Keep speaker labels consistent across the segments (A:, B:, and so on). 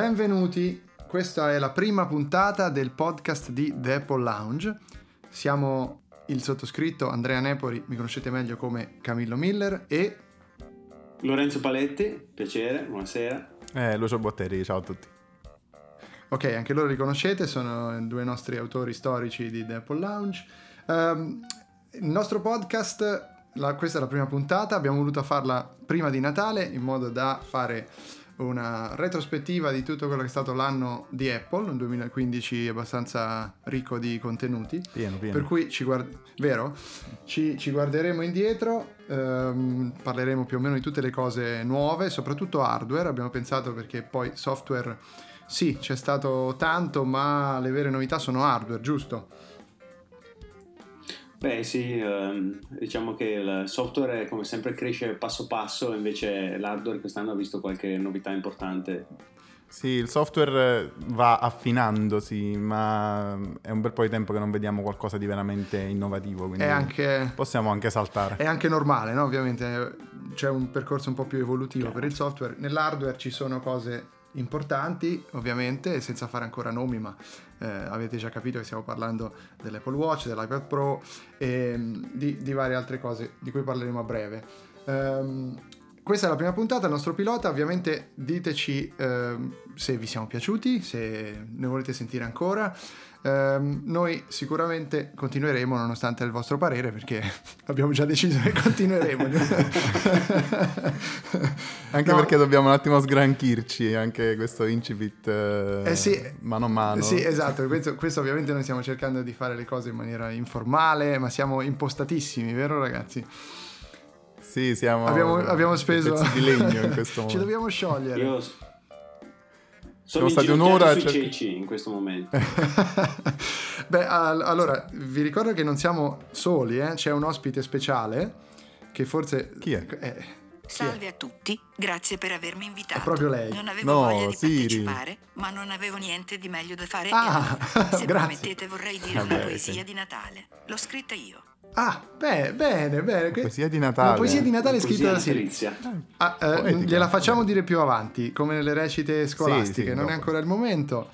A: Benvenuti, questa è la prima puntata del podcast di The Apple Lounge. Siamo il sottoscritto Andrea Nepori, mi conoscete meglio come Camillo Miller e
B: Lorenzo Paletti, piacere, buonasera.
C: Eh, Lucio Botteri, ciao a tutti.
A: Ok, anche loro li conoscete, sono due nostri autori storici di The Apple Lounge. Um, il nostro podcast, la, questa è la prima puntata, abbiamo voluto farla prima di Natale in modo da fare una retrospettiva di tutto quello che è stato l'anno di Apple, un 2015 abbastanza ricco di contenuti.
C: Pieno, pieno.
A: Per cui ci, guard- vero? Ci, ci guarderemo indietro, ehm, parleremo più o meno di tutte le cose nuove, soprattutto hardware, abbiamo pensato perché poi software sì, c'è stato tanto, ma le vere novità sono hardware, giusto?
B: Beh sì, ehm, diciamo che il software come sempre cresce passo passo, invece l'hardware quest'anno ha visto qualche novità importante.
C: Sì, il software va affinandosi, ma è un bel po' di tempo che non vediamo qualcosa di veramente innovativo, quindi
A: anche,
C: possiamo anche saltare.
A: È anche normale, no? Ovviamente c'è un percorso un po' più evolutivo Chiaro. per il software. Nell'hardware ci sono cose importanti, ovviamente, senza fare ancora nomi, ma eh, avete già capito che stiamo parlando dell'Apple Watch, dell'iPad Pro e mm, di, di, varie altre cose di cui parleremo a breve. Um, questa è la prima puntata, il nostro pilota, ovviamente diteci um, se vi siamo piaciuti, se ne volete sentire ancora. Um, noi sicuramente continueremo nonostante il vostro parere perché abbiamo già deciso che continueremo.
C: anche no. perché dobbiamo un attimo sgranchirci anche questo incipit eh,
A: eh sì,
C: mano a mano.
A: Sì, esatto, questo, questo, ovviamente noi stiamo cercando di fare le cose in maniera informale, ma siamo impostatissimi, vero ragazzi?
C: Sì, siamo
A: abbiamo, abbiamo speso
C: di legno in questo momento.
A: Ci dobbiamo sciogliere.
B: Io
C: sono stati un'ora
B: sui cioè... ceci in questo momento.
A: Beh, allora, vi ricordo che non siamo soli, eh? c'è un ospite speciale che forse...
C: Chi è?
A: Eh,
D: Salve a tutti, grazie per avermi invitato.
A: È proprio lei.
D: Non avevo
C: no,
D: voglia di
C: Siri.
D: partecipare, ma non avevo niente di meglio da fare.
A: Ah,
D: Se permettete vorrei dire una poesia
C: sì.
D: di Natale. L'ho scritta io.
A: Ah, beh, bene, bene.
C: Poesia di Natale.
A: Una poesia di Natale
B: Poesia
A: scritta da Siri.
B: natalizia.
A: Ah, eh,
C: Poetica.
A: gliela facciamo dire più avanti, come nelle recite scolastiche,
C: Sì, sì,
A: non è
C: dopo.
A: ancora il momento.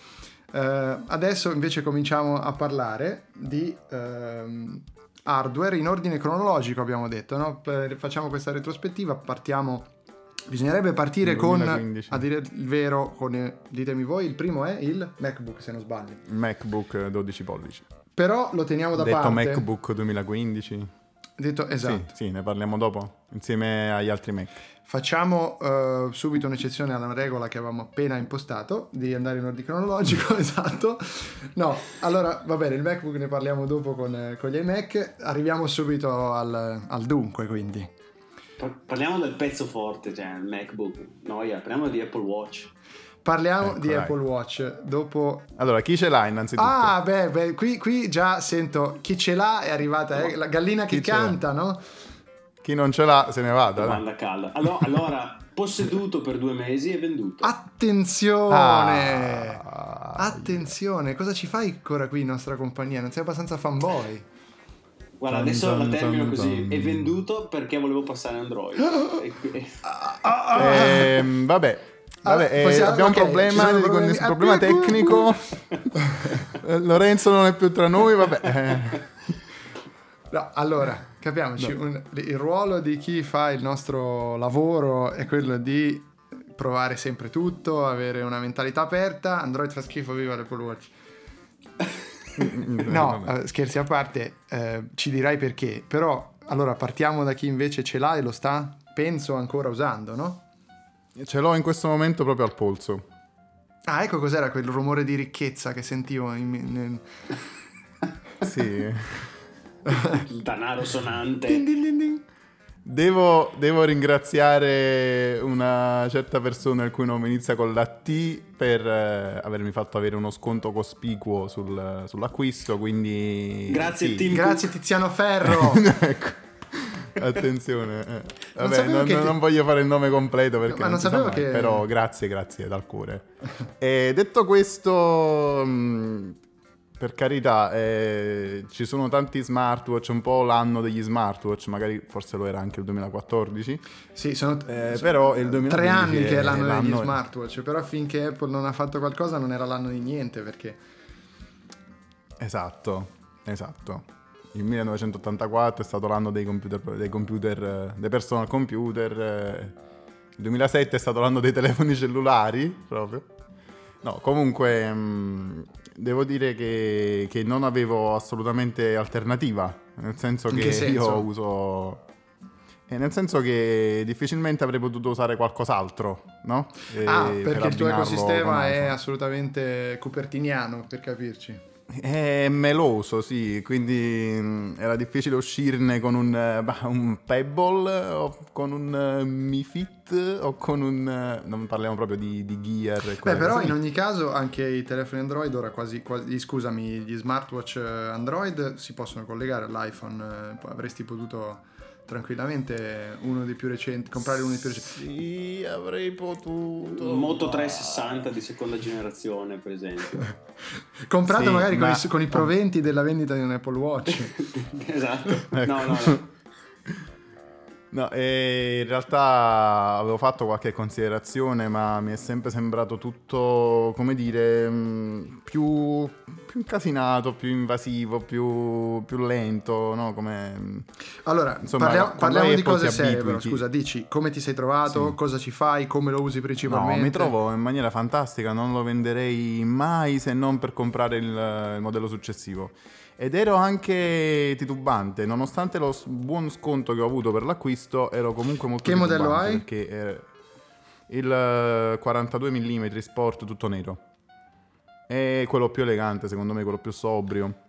A: Eh, adesso invece cominciamo a parlare di ehm, hardware in ordine cronologico, abbiamo detto, no? Per- facciamo questa retrospettiva, partiamo... Bisognerebbe partire con,
C: 2015.
A: a dire il vero, con, eh, ditemi voi, il primo è il MacBook se non sbaglio.
C: MacBook 12 pollici.
A: Però lo teniamo da
C: Detto
A: parte.
C: MacBook 2015.
A: Detto, esatto.
C: Sì, sì, ne parliamo dopo, insieme agli altri Mac.
A: Facciamo eh, subito un'eccezione alla regola che avevamo appena impostato di andare in ordine cronologico, esatto. No, allora va bene, il MacBook ne parliamo dopo con, con gli iMac. Arriviamo subito al, al dunque, quindi.
B: Par- Parliamo del pezzo forte, cioè il MacBook. Noia, parliamo di Apple Watch.
A: Parliamo
C: Ecco,
A: di
C: dai.
A: Apple Watch. Dopo.
C: Allora, chi ce l'ha innanzitutto?
A: Ah, beh, beh, qui, qui già sento chi ce l'ha è arrivata, eh, la gallina che
C: Chi
A: canta, no?
C: Chi non ce l'ha se ne vada.
B: Domanda calda. Allora, allora, posseduto per due mesi e venduto.
A: Attenzione!
C: Ah,
A: Attenzione, cosa ci fai ancora qui in nostra compagnia? Non sei abbastanza fanboy?
B: Guarda, adesso la termino così. È venduto perché volevo passare Android. E qui-
C: Ehm, vabbè, vabbè
A: Ah,
C: eh,
A: possiamo-
C: abbiamo
A: ok,
C: un problema, di-
A: problemi.
C: questo problema
A: Ah,
C: tecnico. Eh, Lorenzo non è più tra noi, vabbè.
A: No, allora, capiamoci,
C: No.
A: un- il ruolo di chi fa il nostro lavoro è quello di provare sempre tutto, avere una mentalità aperta. Android fa schifo, viva l'Apple Watch. No,
C: Vabbè.
A: eh, scherzi a parte, eh, ci dirai perché. Però, allora, partiamo da chi invece ce l'ha e lo sta, penso, ancora usando, no?
C: Ce l'ho in questo momento proprio al polso.
A: Ah, ecco cos'era quel rumore di ricchezza che sentivo in- nel...
C: Sì.
B: il denaro sonante.
A: Din din din din.
C: Devo, devo ringraziare una certa persona il cui nome inizia con la T per eh, avermi fatto avere uno sconto cospicuo sul- sull'acquisto, quindi...
B: Grazie,
C: sì.
B: Tim.
A: Grazie Tiziano Ferro.
C: ecco. Attenzione, eh. Vabbè,
A: sapevo
C: non,
A: che
C: non voglio fare il nome completo perché
A: Ma non
C: mai,
A: che-
C: però grazie, grazie dal cuore. e detto questo, mh, per carità, eh, ci sono tanti smartwatch, un po' l'anno degli smartwatch, magari forse lo era anche il 2014.
A: Sì, sono,
C: Eh,
A: sono
C: però il 2015
A: tre anni che è l'anno,
C: è
A: degli
C: l'anno-
A: smartwatch, però finché Apple non ha fatto qualcosa non era l'anno di niente perché
C: Esatto, esatto. Il 1984 è stato l'anno dei computer, dei, computer, eh, dei personal computer. eh, Il 2007 è stato l'anno dei telefoni cellulari, proprio. No, comunque mh, devo dire che, che non avevo assolutamente alternativa, nel senso che
A: che senso?
C: io uso... eh, nel senso che difficilmente avrei potuto usare qualcos'altro, no?
A: Ah,
C: per
A: perché il tuo ecosistema è assolutamente cupertiniano, per capirci.
C: È meloso, sì, quindi mh, era difficile uscirne con un, eh, un Pebble o con un eh, Mi Fit o con un... eh, non parliamo proprio di, di Gear.
A: Beh, però in ogni caso anche i telefoni Android ora quasi, quasi scusami, gli smartwatch Android si possono collegare all'iPhone, avresti potuto tranquillamente uno dei più recenti, comprare uno dei più recenti.
C: Sì, avrei potuto...
B: Il Moto
C: ma-
B: 360 di seconda generazione, per esempio.
A: Comprato
C: Sì,
A: magari con,
C: ma-
A: i, con i proventi della vendita di un Apple Watch.
B: esatto.
C: Ecco.
B: No, no, no.
C: No, in realtà avevo fatto qualche considerazione, ma mi è sempre sembrato tutto, come dire, mh, più, più incasinato, più invasivo, più, più lento, no? Come...
A: Allora,
C: Insomma,
A: parliamo, parliamo di cose serie, però. Scusa, dici come ti sei trovato,
C: Sì.
A: cosa ci fai, come lo usi principalmente.
C: No, mi trovo in maniera fantastica, non lo venderei mai se non per comprare il, il modello successivo. Ed ero anche titubante, nonostante lo buon sconto che ho avuto per l'acquisto, ero comunque molto
A: Che modello
C: titubante,
A: hai?
C: Perché eh, il eh, 42 mm Sport tutto nero. È quello più elegante, secondo me, quello più sobrio.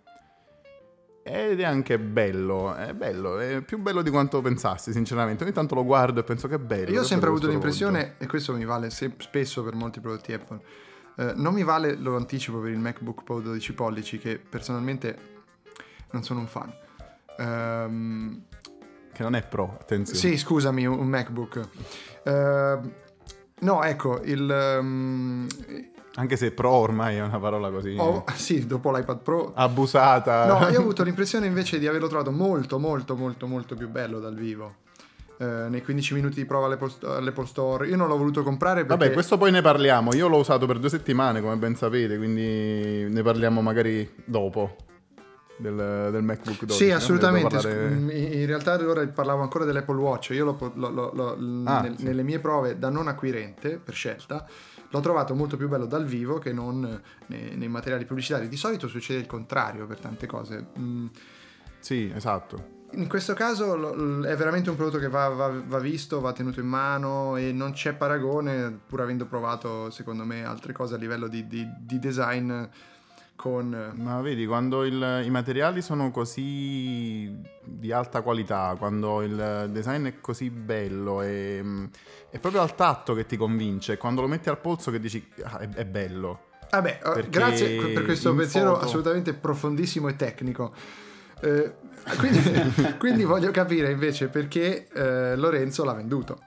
C: Ed è anche bello, è bello, è più bello di quanto pensassi, sinceramente. Ogni tanto lo guardo e penso che è bello.
A: Io ho
C: che
A: sempre avuto
C: orologio.
A: l'impressione, e questo mi vale se- spesso per molti prodotti Apple, eh, non mi vale, lo anticipo per il MacBook Pro 12 pollici, che personalmente non sono un fan. Ehm,
C: Che non è pro, attenzione.
A: sì, scusami, un MacBook. Ehm, no, ecco, il... ehm,
C: Anche se pro ormai è una parola così
A: ho- sì, dopo l'iPad Pro...
C: abusata.
A: No, io ho avuto l'impressione invece di averlo trovato molto, molto, molto, molto più bello dal vivo. Eh, nei 15 minuti di prova all'Apple, all'Apple Store. Io non l'ho voluto comprare perché...
C: Vabbè, questo poi ne parliamo. Io l'ho usato per due settimane, come ben sapete, quindi ne parliamo magari dopo del, del MacBook 12.
A: Sì, assolutamente.
C: Parlare-
A: In realtà ora parlavo ancora dell'Apple Watch. Io l'ho, l'ho- l'ho-
C: Ah,
A: nel-
C: sì.
A: nelle mie prove da non acquirente, per scelta, l'ho trovato molto più bello dal vivo che non nei, nei materiali pubblicitari. Di solito succede il contrario per tante cose. Mm,
C: Sì, esatto.
A: In questo caso è veramente un prodotto che va, va- va visto, va tenuto in mano e non c'è paragone, pur avendo provato secondo me altre cose a livello di, di- di design con...
C: Ma vedi, quando il- i materiali sono così di alta qualità, quando il design è così bello, e, mm, è proprio al tatto che ti convince. Quando lo metti al polso che dici, ah, è, è bello.
A: Vabbè, eh,
C: Perché
A: grazie per questo pensiero
C: foto-
A: assolutamente profondissimo e tecnico. Eh, quindi, quindi voglio capire invece perché eh, Lorenzo l'ha venduto.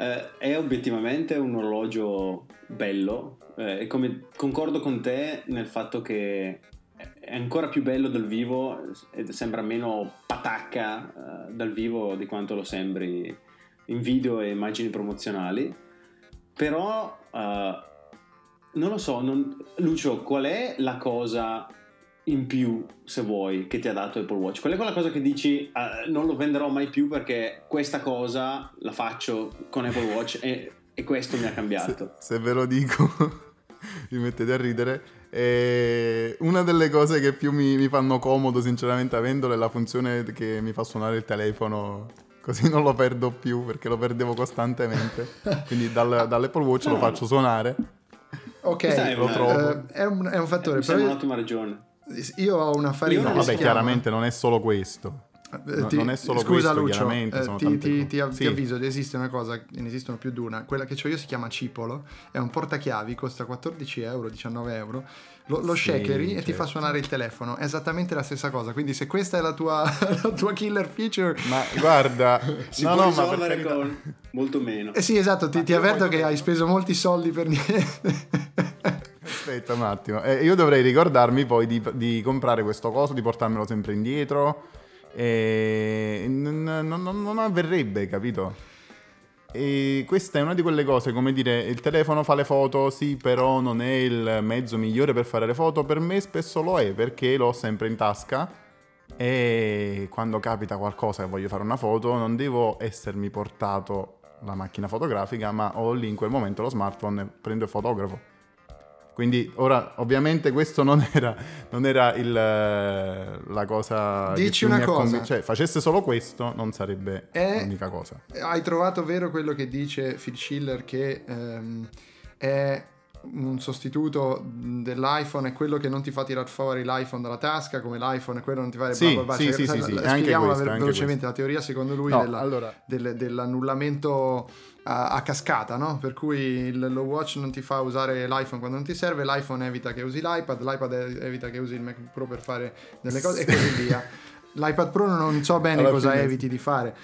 B: Eh, è obiettivamente un orologio bello. Eh, e come concordo con te nel fatto che è ancora più bello dal vivo e sembra meno patacca eh, dal vivo di quanto lo sembri in video e immagini promozionali. Però eh, non lo so non- Lucio qual è la cosa in più se vuoi che ti ha dato Apple Watch qual è quella cosa che dici "Ah, non lo venderò mai più perché questa cosa la faccio con Apple Watch e, e questo mi ha
C: Se,
B: cambiato
C: se ve lo dico, vi mettete a ridere. E una delle cose che più mi, mi fanno comodo, sinceramente, avendolo è la funzione che mi fa suonare il telefono. Così non lo perdo più perché lo perdevo costantemente. Quindi dal- dall'Apple Watch lo faccio suonare.
A: Ok,
C: lo
B: una-
C: trovo.
A: eh, è, un, è un fattore,
B: mi
A: però
B: un'ottima ragione
A: io ho un affare
B: Io
A: che
B: non
C: No, vabbè,
A: chiama-
C: chiaramente non è solo questo.
A: Eh,
C: No,
A: ti-
C: non è solo
A: scusa
C: questo,
A: Lucio,
C: chiaramente,
A: eh,
C: sono
A: ti, ti- ti av- ti
C: Sì.
A: avviso, esiste una cosa, ne esistono più di una, quella che ho io si chiama Cipolo, è un portachiavi, costa 14 euro, 19 euro, lo, lo
C: Sì,
A: shakeri e ti
C: certo.
A: fa suonare il telefono, è esattamente la stessa cosa, quindi se questa è la tua, la tua killer feature...
C: Ma guarda,
B: si
C: no,
B: può
C: no, ma per
B: risolvere
C: carità.
B: con molto meno
A: Eh sì, esatto, ti, ti avverto che hai speso molti soldi per niente.
C: Aspetta un attimo, eh, io dovrei ricordarmi poi di, di, comprare questo coso, di portarmelo sempre indietro. E non, non, non avverrebbe, capito? E questa è una di quelle cose, come dire, il telefono fa le foto, sì, però non è il mezzo migliore per fare le foto. Per me spesso lo è perché l'ho sempre in tasca e quando capita qualcosa e voglio fare una foto non devo essermi portato la macchina fotografica, ma ho lì in quel momento lo smartphone e prendo il fotografo. Quindi ora ovviamente questo non era, non era il, la cosa...
A: Dici una cosa. Conv-
C: cioè facesse solo questo non sarebbe è, l'unica cosa.
A: Hai trovato vero quello che dice Phil Schiller che ehm, è un sostituto dell'iPhone è quello che non ti fa tirare fuori l'iPhone dalla tasca come l'iPhone è quello che non ti fa
C: sì, bla bla sì, cioè, sì, sì, sì,
A: spieghiamo
C: questo,
A: velocemente la teoria secondo lui no, della, allora. del, dell'annullamento a, a, cascata no? per cui il, lo watch non ti fa usare l'iPhone quando non ti serve l'iPhone evita che usi l'iPad l'iPad evita che usi il MacBook Pro per fare delle cose sì. e così via l'iPad Pro non so bene Alla cosa fine. eviti di fare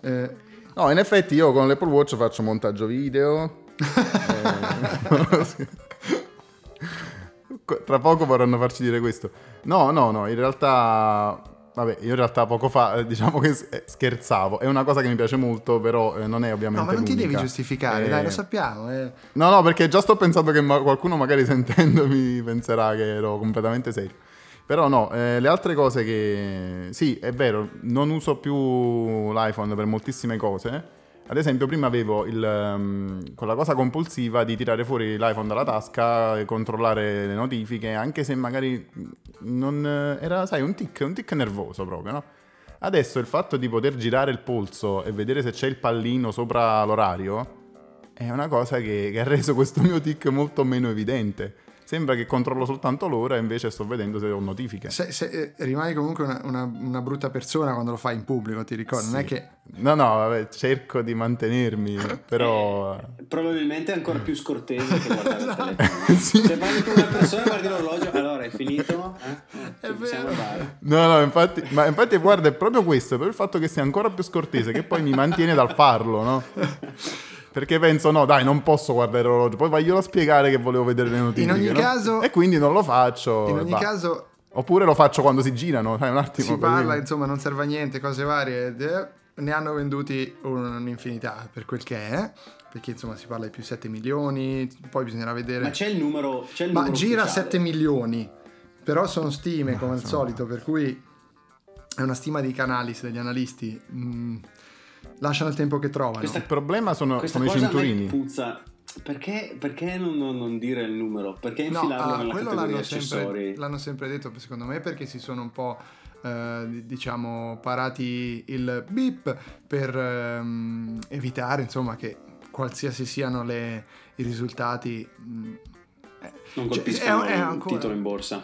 C: eh, no in effetti io con l'Apple Watch faccio montaggio video tra poco vorranno farci dire questo. No, no, no, in realtà... Vabbè, io in realtà poco fa eh, diciamo che eh, scherzavo, è una cosa che mi piace molto, però non è ovviamente...
A: No, ma non
C: l'unica.
A: ti devi giustificare, eh... dai, lo sappiamo. Eh.
C: No, no, perché già sto pensando che ma- qualcuno magari sentendomi penserà che ero completamente serio. Però no, eh, le altre cose che... Sì, è vero, non uso più l'iPhone per moltissime cose, ad esempio, prima avevo il, um, quella cosa compulsiva di tirare fuori l'iPhone dalla tasca e controllare le notifiche, anche se magari non era, sai, un tic, un tic nervoso proprio, no? Adesso il fatto di poter girare il polso e vedere se c'è il pallino sopra l'orario è una cosa che, che ha reso questo mio tic molto meno evidente sembra che controllo soltanto l'ora e invece sto vedendo se ho notifiche.
A: Se, se, eh, rimani comunque una, una, una, brutta persona quando lo fai in pubblico, ti ricordo, sì. non è che...
C: No, no, vabbè, cerco di mantenermi, però...
B: Eh, probabilmente è ancora più scortese che guardare il telefono. sì. Se parli con una persona e guardi l'orologio, allora è finito? Eh? È
C: vero. No, no, infatti, ma infatti guarda, è proprio questo, per il fatto che sia ancora più scortese, che poi mi mantiene dal farlo, no? Perché penso, no, dai, non posso guardare l'orologio. Poi voglio spiegare che volevo vedere le notizie.
A: In ogni
C: no?
A: caso.
C: E quindi non lo faccio.
A: In ogni
C: va.
A: caso.
C: Oppure lo faccio quando si girano, sai, un attimo.
A: Si parla, insomma, non serve a niente, cose varie. Ne hanno venduti un'infinità per quel che è. Perché insomma si parla di più 7 milioni. Poi bisognerà vedere.
B: Ma c'è il numero. C'è il
A: Ma
B: numero
A: gira
B: ufficiale.
A: 7 milioni. Però sono stime, come al solito, per cui è una stima di canali degli analisti. Mm lasciano il tempo che trovano.
C: Questa, il problema sono, sono i cinturini.
B: Puzza. Perché, perché non, non, dire il numero? Perché infilarlo no, uh, nella categoria l'hanno
A: sempre, l'hanno sempre detto, secondo me, perché si sono un po'... Uh, diciamo parati il beep per um, evitare insomma che qualsiasi siano le, i risultati
B: mh, eh, non colpiscono cioè, è, è ancora, il titolo in borsa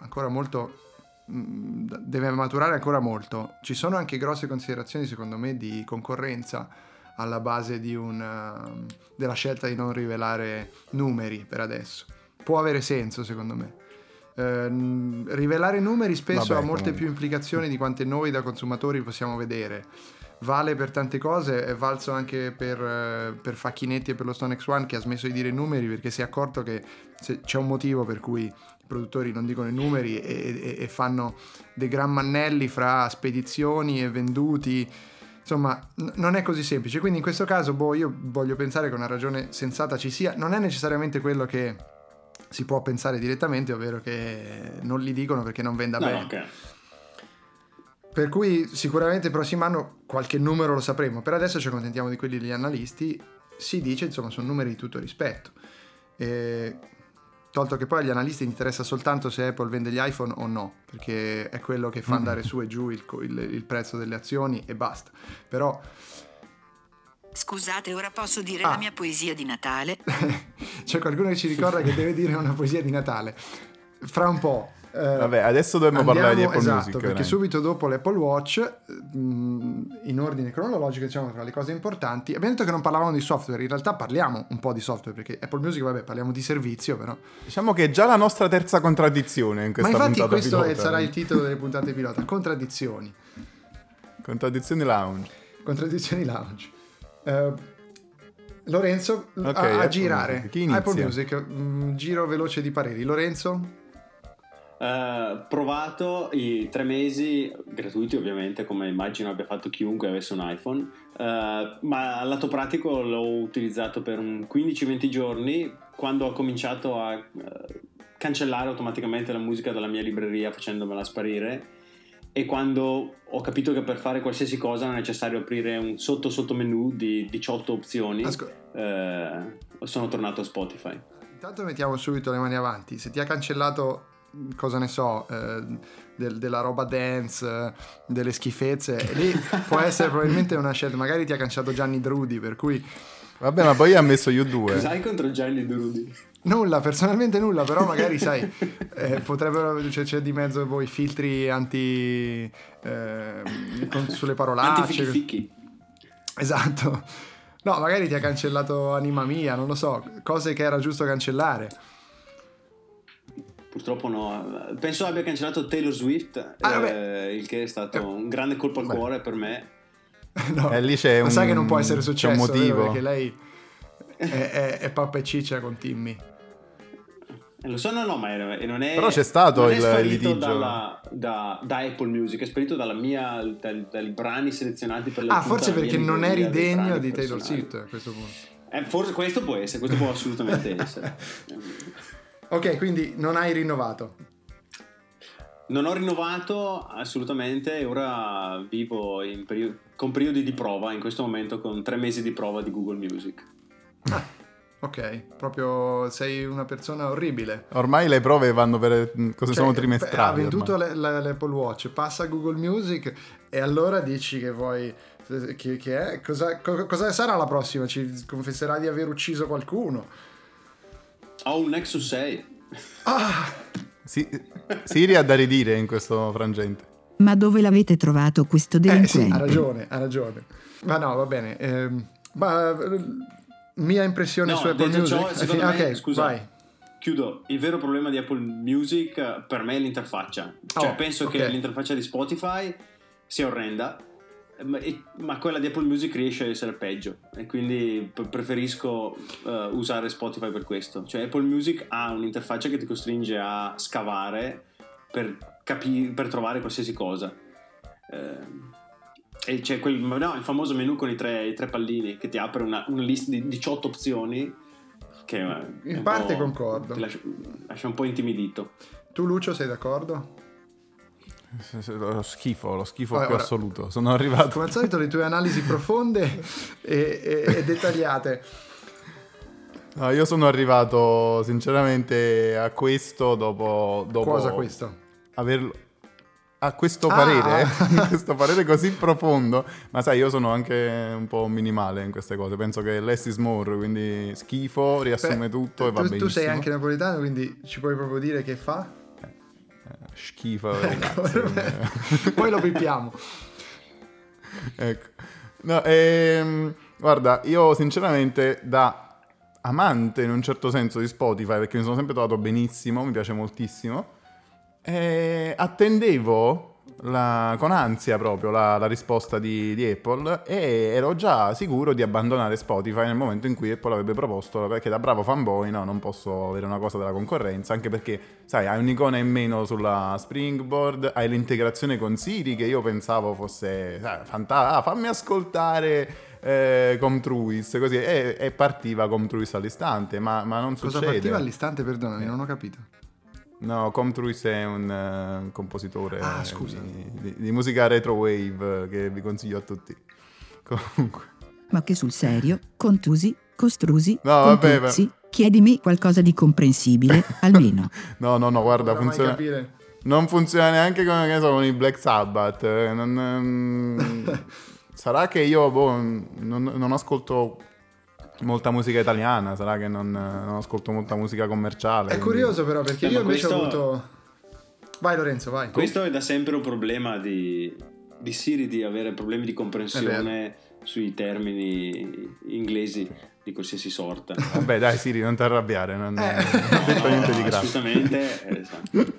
A: ancora molto Mm, deve maturare ancora molto. Ci sono anche grosse considerazioni, secondo me, di concorrenza alla base un, della scelta di non rivelare numeri per adesso. Può avere senso, secondo me. Eh, rivelare numeri spesso Vabbè, ha molte comunque. più implicazioni di quante noi da consumatori possiamo vedere. Vale per tante cose, è valso anche per, per Facchinetti e per lo Stone X1 che ha smesso di dire numeri perché si è accorto che c'è un motivo per cui produttori non dicono i numeri e, e, e fanno dei gran mannelli fra spedizioni e venduti. Insomma, n- non è così semplice. Quindi in questo caso, boh, io voglio pensare che una ragione sensata ci sia. Non è necessariamente quello che si può pensare direttamente, ovvero che non li dicono perché non venda no, bene. Okay. Per cui sicuramente il prossimo anno qualche numero lo sapremo. Per adesso ci accontentiamo di quelli degli analisti. Si dice, insomma, sono numeri di tutto rispetto. E Tolto che poi agli analisti interessa soltanto se Apple vende gli iPhone o no, perché è quello che fa mm. andare su e giù il, il, il prezzo delle azioni e basta. Però
D: Scusate, ora posso dire ah. la mia poesia di Natale?
A: C'è qualcuno che ci ricorda che deve dire una poesia di Natale. Fra un po'.
C: Eh, Vabbè, adesso dobbiamo andiamo, parlare di Apple
A: esatto,
C: Music.
A: Perché veramente. subito dopo l'Apple Watch, mh, mm, in ordine cronologico, diciamo tra le cose importanti, abbiamo detto che non parlavamo di software, in realtà parliamo un po' di software, perché Apple Music, vabbè, parliamo di servizio, però...
C: Diciamo che è già la nostra terza contraddizione in questa
A: Ma infatti questo
C: pilota,
A: sarà il titolo delle puntate pilota, contraddizioni.
C: Contraddizioni lounge.
A: Contraddizioni lounge. Uh, Lorenzo
C: Ok,
A: a, a
C: Apple
A: girare.
C: Music.
A: Apple Music, mm, giro veloce di pareri. Lorenzo?
B: Eh, provato i tre mesi gratuiti ovviamente come immagino abbia fatto chiunque avesse un iPhone eh, ma al lato pratico l'ho utilizzato per un 15-20 giorni quando ho cominciato a eh, cancellare automaticamente la musica dalla mia libreria facendomela sparire e quando ho capito che per fare qualsiasi cosa era necessario aprire un sotto sottomenu di 18 opzioni
A: Ascol-
B: eh, sono tornato a Spotify
A: Intanto mettiamo subito le mani avanti. Se ti ha cancellato, cosa ne so, eh, del- della roba dance, delle schifezze, lì può essere probabilmente una scelta. Magari ti ha cancellato Gianni Drudi, per cui
C: Vabbè, ma poi ha messo U2.
B: cos'hai contro Gianni Durudi?
A: nulla, personalmente nulla, però magari sai, eh, potrebbero, c'è, c'è di mezzo voi filtri anti... eh, con- sulle parolacce.
B: Antifichi
A: Esatto. No, magari ti ha cancellato Anima Mia, non lo so, cose che era giusto cancellare.
B: Purtroppo no, penso abbia cancellato Taylor Swift,
A: Ah,
B: eh, il che è stato un grande colpo al
C: Beh.
B: cuore per me.
A: No,
C: Eh, lì c'è
A: ma sai
C: un-
A: che non può essere
C: c'è un
A: successo, vero?
C: motivo.
A: Perché lei è, è, è pappa e ciccia con Timmy.
B: Eh, Lo so, no, no, ma è- non è.
C: Però c'è stato il
B: sparito
C: litigio.
B: dalla- da, da Apple Music, è sparito dalla mia, dal- dai brani selezionati per la
A: Ah, forse perché non eri degno di Taylor. Swift a questo punto.
B: Eh, forse questo può essere, questo può assolutamente essere.
A: Ok, quindi non hai rinnovato.
B: Non ho rinnovato assolutamente e ora vivo in perio- con periodi di prova, in questo momento con tre mesi di prova di Google Music.
A: Ok, proprio sei una persona orribile.
C: Ormai le prove vanno per cose
A: Cioè,
C: sono
A: Ha
C: trimestrali.
A: venduto
C: ormai.
A: le- la- l'Apple Watch, passa a Google Music e allora dici che vuoi... Che, che è? Cosa, co- cosa sarà la prossima? Ci confesserà di aver ucciso qualcuno?
B: Ho un Nexus 6.
A: Ah!
C: Sì, Siri ha da ridire in questo frangente.
D: Ma dove l'avete trovato questo
A: Eh sì,
D: delinquente?
A: ha ragione, ha ragione. Ma no, va bene. ehm, ma eh, mia impressione
B: No,
A: su Apple Music...
B: ciò, secondo
A: sì,
B: me,
A: ok,
B: scusa,
A: vai.
B: Chiudo, il vero problema di Apple Music eh, per me è l'interfaccia. Cioè,
A: Oh,
B: penso
A: ok.
B: che l'interfaccia di Spotify sia orrenda, ma, quella di Apple Music riesce a essere peggio. E quindi preferisco eh, usare Spotify per questo. Cioè, Apple Music ha un'interfaccia che ti costringe a scavare per, capi- per trovare qualsiasi cosa. Eh, e c'è quel, no, il famoso menu con i tre, i tre pallini che ti apre una, una lista di 18 opzioni che
A: In parte concordo.
B: lascia, lascia un po' intimidito.
A: Tu Lucio sei d'accordo?
C: Lo schifo, lo schifo
A: Vabbè,
C: più
A: ora-
C: assoluto. Sono arrivato.
A: Come al solito le tue analisi profonde e, e- e dettagliate.
C: No, io sono arrivato sinceramente a questo dopo, dopo
A: Cosa questo?
C: averlo a questo
A: Ah!
C: parere, questo parere così profondo, ma sai, io sono anche un po' minimale in queste cose. Penso che less is more, quindi schifo, riassume
A: Beh,
C: tutto e va
A: tu,
C: benissimo.
A: tu sei anche napoletano, quindi ci puoi proprio dire che fa?
C: Eh, schifo, ragazzi.
A: Poi lo pippiamo.
C: Ecco. No, ehm, guarda, io sinceramente da amante in un certo senso di Spotify, perché mi sono sempre trovato benissimo, mi piace moltissimo, e attendevo la- con ansia proprio la, la risposta di, di Apple e ero già sicuro di abbandonare Spotify nel momento in cui Apple avrebbe proposto, perché da bravo fanboy no, non posso avere una cosa della concorrenza, anche perché, sai, hai un'icona in meno sulla Springboard, hai l'integrazione con Siri che io pensavo fosse sai, fanta- ah, fammi ascoltare eh, Comtruis, così, e, e partiva Comtruis all'istante, ma, ma non
A: Cosa
C: succede.
A: partiva all'istante? Perdonami, non ho capito.
C: No, Comtruis è un eh, compositore
A: Ah, scusa.
C: Di, di- di musica retrowave che vi consiglio a tutti. Comunque,
D: Ma che sul serio? Contusi? Costrusi?
C: No, vabbè,
D: Contuzzi? Chiedimi qualcosa di comprensibile, almeno.
C: no, no, no, guarda,
A: Non
C: funziona, non funziona neanche ne so, con i Black Sabbath. eh, non, ehm, sarà che io boh, non, non ascolto molta musica italiana, sarà che non, non ascolto molta musica commerciale.
A: È
C: quindi-
A: curioso però perché
B: Eh,
A: io invece ho
B: questo-
A: avuto... Vai Lorenzo, vai.
B: Questo è da sempre un problema di, di Siri di avere problemi di comprensione sui termini inglesi di qualsiasi sorta.
C: Vabbè, dai, Siri, non ti arrabbiare, non,
A: Eh.
C: ho detto niente di
B: No,
C: grave.
B: Assolutamente. eh, esatto.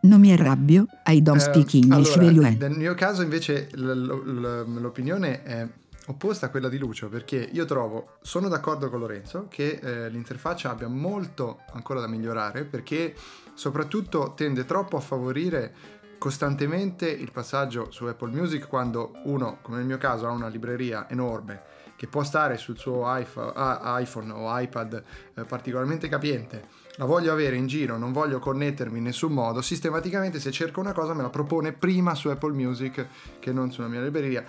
D: Non mi arrabbio, I don't
A: Eh,
D: speak English
A: allora. Nel mio caso invece l- l- l- l'opinione è opposta a quella di Lucio, perché io trovo, sono d'accordo con Lorenzo, che eh, l'interfaccia abbia molto ancora da migliorare, perché soprattutto tende troppo a favorire costantemente il passaggio su Apple Music quando uno, come nel mio caso, ha una libreria enorme che può stare sul suo iPhone, o iPad eh, particolarmente capiente, la voglio avere in giro, non voglio connettermi in nessun modo, sistematicamente se cerco una cosa me la propone prima su Apple Music che non sulla mia libreria.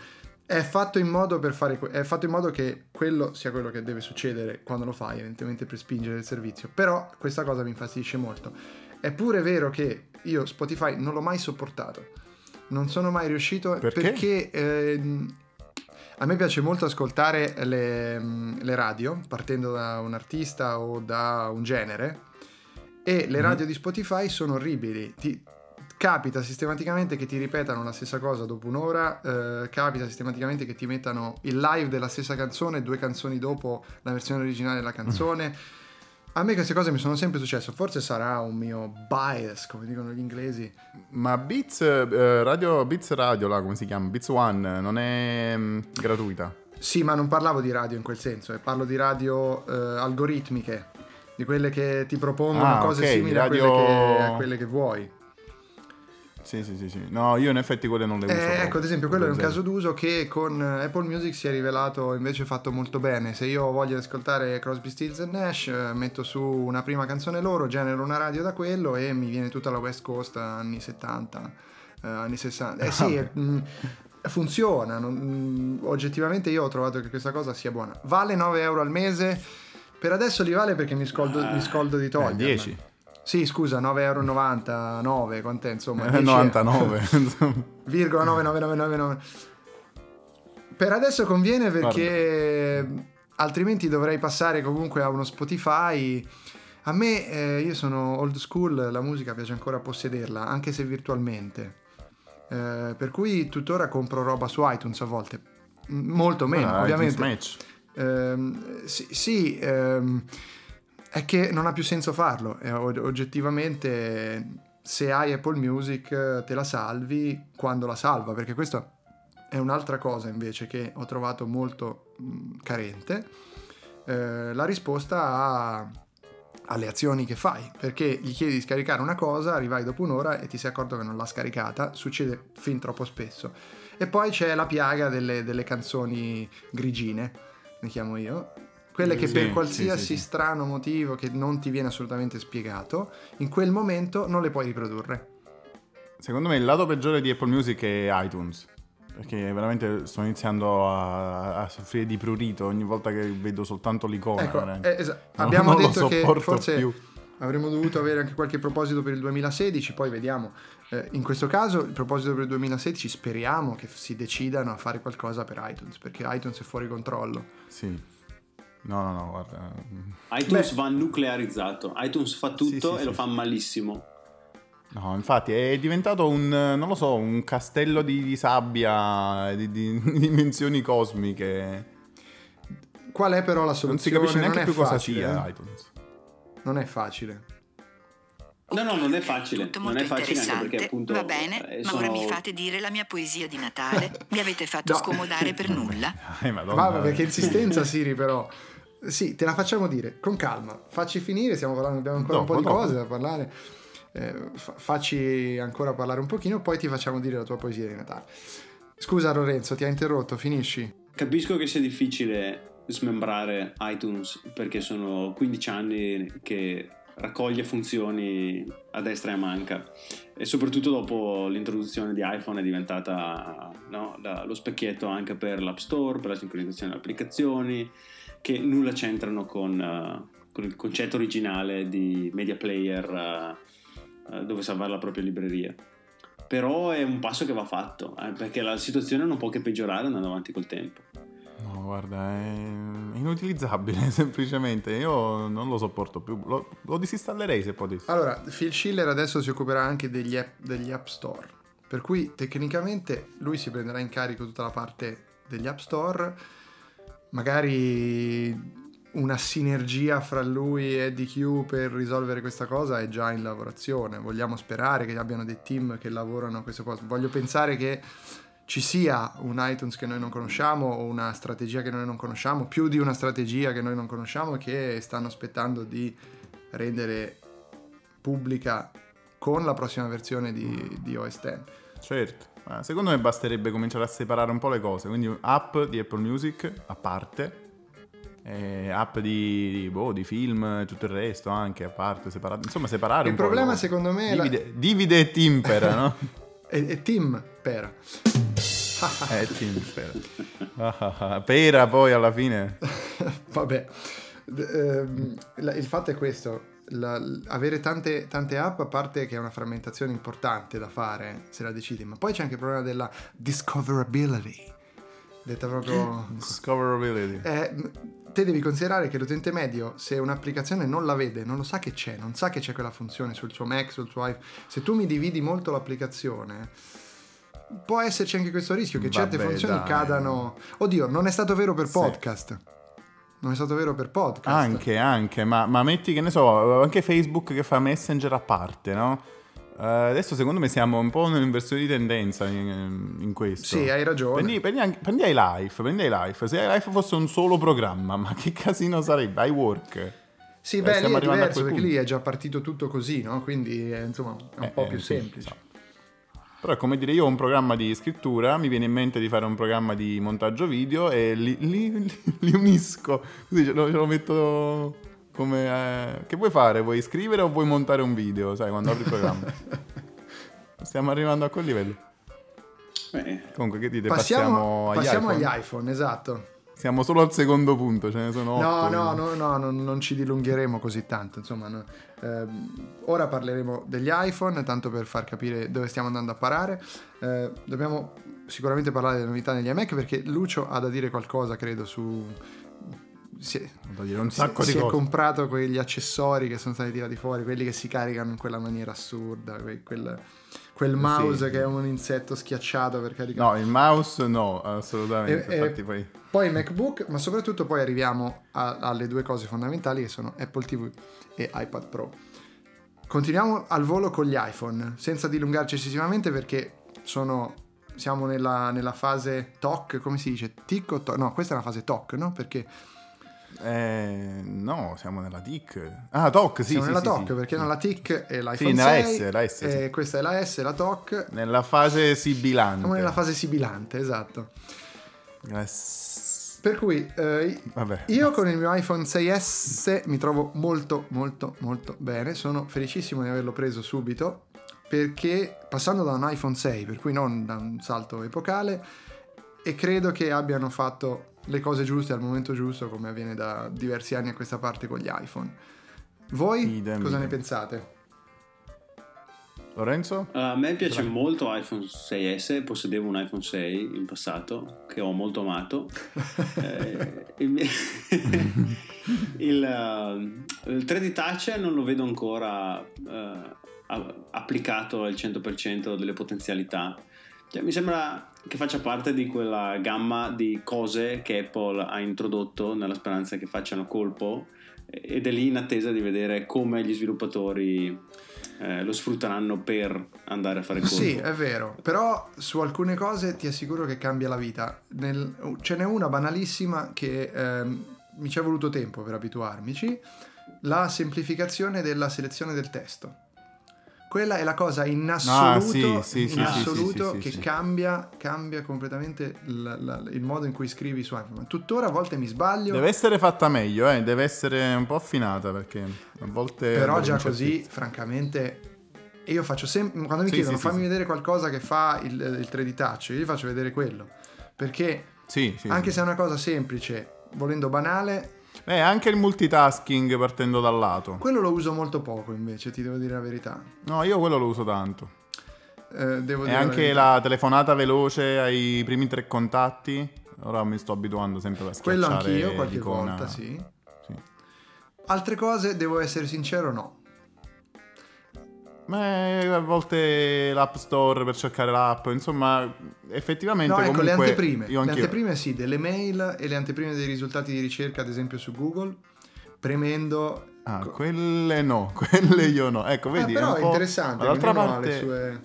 A: È fatto, in modo per fare, è fatto in modo che quello sia quello che deve succedere quando lo fai, evidentemente per spingere il servizio. Però questa cosa mi infastidisce molto. È pure vero che io Spotify non l'ho mai sopportato. Non sono mai riuscito
C: Perché?
A: perché eh, a me piace molto ascoltare le, le, radio, partendo da un artista o da un genere, e le radio mm. di Spotify sono orribili. Ti, capita sistematicamente che ti ripetano la stessa cosa dopo un'ora, eh, capita sistematicamente che ti mettano il live della stessa canzone, due canzoni dopo la versione originale della canzone. Mm. A me queste cose mi sono sempre successe, forse sarà un mio bias, come dicono gli inglesi.
C: Ma Beats eh, Radio, Beats Radio, là, come si chiama? Beats One, non è mh, mm, gratuita?
A: Sì, ma non parlavo di radio in quel senso, eh, parlo di radio eh, algoritmiche, di quelle che ti propongono ah, cose okay, simili radio... a, quelle che, a quelle che vuoi.
C: Sì, sì, sì, sì. No, io in effetti quelle non le uso.
A: Eh, ecco, ad esempio, quello è un caso d'uso che con Apple Music si è rivelato invece fatto molto bene. Se io voglio ascoltare Crosby, Stills Nash, metto su una prima canzone loro, genero una radio da quello e mi viene tutta la West Coast anni 70, eh, anni 60. Eh sì, mh, mm, funziona. Non, mh, oggettivamente io ho trovato che questa cosa sia buona. Vale 9 euro al mese. Per adesso li vale perché mi scoldo, mi scoldo di toglierla.
C: Eh, 10.
A: Sì, scusa, 9,99 euro, quant'è insomma?
C: 99.
A: virgola 9999. Per adesso conviene perché Guarda. altrimenti dovrei passare comunque a uno Spotify. A me, eh, io sono old school, la musica piace ancora possederla, anche se virtualmente. Eh, per cui tuttora compro roba su iTunes a volte. Molto meno, ah, ovviamente. Eh, sì, sì ehm, è che non ha più senso farlo. Oggettivamente, se hai Apple Music, te la salvi quando la salva, perché questa è un'altra cosa invece che ho trovato molto mh, carente. Eh, la risposta a, alle azioni che fai, perché gli chiedi di scaricare una cosa, arrivai dopo un'ora e ti sei accorto che non l'ha scaricata, succede fin troppo spesso. E poi c'è la piaga delle, delle canzoni grigine, ne chiamo io, quelle che sì, per qualsiasi sì, sì, strano motivo che non ti viene assolutamente spiegato, in quel momento non le puoi riprodurre.
C: Secondo me il lato peggiore di Apple Music è iTunes. Perché veramente sto iniziando a, a soffrire di prurito ogni volta che vedo soltanto l'icona.
A: Ecco, eh, es- abbiamo non detto che forse più. avremmo dovuto avere anche qualche proposito per il 2016, poi vediamo. Eh, in questo caso il proposito per il 2016 speriamo che si decidano a fare qualcosa per iTunes, perché iTunes è fuori controllo.
C: Sì. No, no, no, guarda.
B: iTunes Beh. va nuclearizzato. iTunes fa tutto sì, sì, e sì, lo fa malissimo.
C: No, infatti è diventato un, non lo so, un castello di, di sabbia, di, di, di, dimensioni cosmiche.
A: Qual è però la soluzione?
C: Non si capisce neanche
A: non
C: più facile, cosa sia eh? iTunes.
A: Non è facile.
B: No, no, non è facile.
E: Tutto
B: non è facile
E: interessante.
B: perché appunto.
E: Va bene,
B: eh,
E: ma
B: sono...
E: ora mi fate dire la mia poesia di Natale. mi avete fatto
A: no.
E: scomodare per nulla.
C: Ai, madonna.
A: Vabbè, perché insistenza, Siri, però. Sì, te la facciamo dire, con calma. Facci finire, stiamo parlando, abbiamo ancora dopo, un po' di dopo. cose da parlare. Eh, facci ancora parlare un pochino, poi ti facciamo dire la tua poesia di Natale. Scusa Lorenzo, ti ha interrotto, finisci.
B: Capisco che sia difficile smembrare iTunes perché sono 15 anni che raccoglie funzioni a destra e a manca e soprattutto dopo l'introduzione di iPhone è diventata no, lo specchietto anche per l'App Store, per la sincronizzazione delle applicazioni che nulla c'entrano con, uh, con il concetto originale di media player uh, uh, dove salvare la propria libreria. Però è un passo che va fatto, eh, perché la situazione non può che peggiorare andando avanti col tempo.
C: No, guarda, è inutilizzabile semplicemente. Io non lo sopporto più. Lo, lo disinstallerei se potessi.
A: Allora, Phil Schiller adesso si occuperà anche degli app, degli app Store. Per cui tecnicamente lui si prenderà in carico tutta la parte degli App Store magari una sinergia fra lui e DQ per risolvere questa cosa è già in lavorazione. Vogliamo sperare che abbiano dei team che lavorano a queste cose. Voglio pensare che ci sia un iTunes che noi non conosciamo o una strategia che noi non conosciamo, più di una strategia che noi non conosciamo che stanno aspettando di rendere pubblica con la prossima versione di, di OS X.
C: Certo, ma secondo me basterebbe cominciare a separare un po' le cose, quindi app di Apple Music a parte, e app di, boh, di film, tutto il resto anche a parte, separate, insomma separare
A: Il
C: po'.
A: problema
C: cose.
A: secondo me è la-
C: Divide, divide e timpera, no?
A: è, è Tim Pera.
C: eh, ah, ah. Pera poi alla fine.
A: Vabbè, ehm, il fatto è questo. La- avere tante, tante app, a parte che è una frammentazione importante da fare se la decidi, ma poi c'è anche il problema della discoverability. Detta proprio...
C: Discoverability.
A: Eh, te devi considerare che l'utente medio, se un'applicazione non la vede, non lo sa che c'è, non sa che c'è quella funzione sul suo Mac, sul suo iPhone. Se tu mi dividi molto l'applicazione, può esserci anche questo rischio che certe
C: Vabbè,
A: funzioni
C: dai.
A: cadano. Oddio, non è stato vero per
C: Sì.
A: podcast. Non è stato vero per podcast.
C: Anche, anche, ma, ma metti che ne so, anche Facebook che fa Messenger a parte, no? Eh, adesso secondo me siamo un po' in versione di tendenza in, in questo.
A: Sì, hai ragione.
C: Prendi, prendi, anche- prendi iLife, prendi iLife. Se iLife fosse un solo programma, ma che casino sarebbe? iWork.
A: Sì,
C: Eh,
A: beh, lì è diverso perché
C: punto.
A: lì è già partito tutto così, no? Quindi è, insomma è un
C: Eh,
A: po'
C: eh,
A: più
C: sì,
A: semplice.
C: esatto. Però è come dire, io ho un programma di scrittura, mi viene in mente di fare un programma di montaggio video e li, li- li unisco. Così ce lo, ce lo metto come... eh, che vuoi fare? Vuoi scrivere o vuoi montare un video? Sai, quando apri il programma. Stiamo arrivando a quel livello.
B: Beh,
C: Comunque, che dite?
A: Passiamo,
C: Passiamo, agli
A: passiamo
C: iPhone?
A: agli iPhone, esatto.
C: Siamo solo al secondo punto, ce ne sono
A: No,
C: otto.
A: no,
C: quindi.
A: no, no, non, non ci dilungheremo così tanto. Insomma, no. Ehm, ora parleremo degli iPhone, tanto per far capire dove stiamo andando a parare. Eh, dobbiamo sicuramente parlare delle novità negli iMac perché Lucio ha da dire qualcosa, credo, su... Si è,
C: un
A: si-
C: sacco
A: si
C: di
A: è
C: cose.
A: comprato quegli accessori che sono stati tirati fuori, quelli che si caricano in quella maniera assurda, que- quel, quel mouse
C: Sì.
A: che è un insetto schiacciato per caricare.
C: No, il mouse no, assolutamente.
A: E- e-
C: Infatti poi...
A: Poi MacBook, ma soprattutto poi arriviamo a- alle due cose fondamentali che sono Apple TV e iPad Pro. Continuiamo al volo con gli iPhone, senza dilungarci eccessivamente perché sono, siamo nella, nella fase TOC, come si dice? TIC o TOC? No, questa è una fase TOC, no? Perché
C: Eh, no, siamo nella TIC. Ah, TOC, sì,
A: siamo
C: sì,
A: nella
C: sì,
A: TOC,
C: sì.
A: perché nella TIC è l'iPhone
C: Sì, nella
A: 6,
C: S, la S, sì.
A: e questa è la S, la TOC.
C: Nella fase sibilante.
A: Siamo nella fase sibilante, esatto.
C: S-
A: Per cui eh,
C: Vabbè.
A: Io con il mio iPhone 6S mi trovo molto molto molto bene, sono felicissimo di averlo preso subito perché passando da un iPhone 6, per cui non da un salto epocale, e credo che abbiano fatto le cose giuste al momento giusto come avviene da diversi anni a questa parte con gli iPhone. Voi
C: Idem,
A: cosa ne
C: idem.
A: pensate?
C: Lorenzo?
B: a me piace molto iPhone 6S, possedevo un iPhone 6 in passato che ho molto amato. Eh, il, il, eh, il 3D Touch non lo vedo ancora a- applicato al 100% delle potenzialità. Cioè, mi sembra che faccia parte di quella gamma di cose che Apple ha introdotto nella speranza che facciano colpo ed è lì in attesa di vedere come gli sviluppatori eh, lo sfrutteranno per andare a fare colpo.
A: Sì, è vero, però su alcune cose ti assicuro che cambia la vita. Nel- ce n'è una banalissima che ehm, mi ci è voluto tempo per abituarmici, la semplificazione della selezione del testo. Quella è la cosa in assoluto,
C: Ah, sì, sì,
A: in che. Cambia, cambia completamente la- la- il modo in cui scrivi su iPhone. Tuttora a volte mi sbaglio,
C: Deve essere fatta meglio, eh? deve essere un po' affinata perché a volte...
A: però già così, francamente, io faccio sempre, quando mi chiedono fammi vedere qualcosa che fa il, il 3D touch, io gli faccio vedere quello, perché
C: Sì, sì,
A: anche
C: sì.
A: se è una cosa semplice, volendo banale,
C: Eh, anche il multitasking partendo dal lato.
A: quello lo uso molto poco invece, ti devo dire la verità.
C: No, io quello lo uso tanto.
A: Eh, devo
C: E
A: dire
C: anche
A: verità.
C: la telefonata veloce ai primi tre contatti. Ora mi sto abituando sempre a schiacciare
A: Quello anch'io qualche
C: l'icona.
A: volta, sì.
C: Sì.
A: Altre cose, devo essere sincero, no.
C: Ma a volte l'app store per cercare l'app, insomma, effettivamente
A: No, ecco, le
C: comunque
A: anteprime.
C: io
A: Le anteprime sì, delle mail e le anteprime dei risultati di ricerca, ad esempio su Google, premendo...
C: Ah, quelle no, quelle io no. Ecco,
A: Ah,
C: vedi,
A: però
C: un
A: è
C: po'-
A: interessante,
C: Dall'altra parte
A: le sue...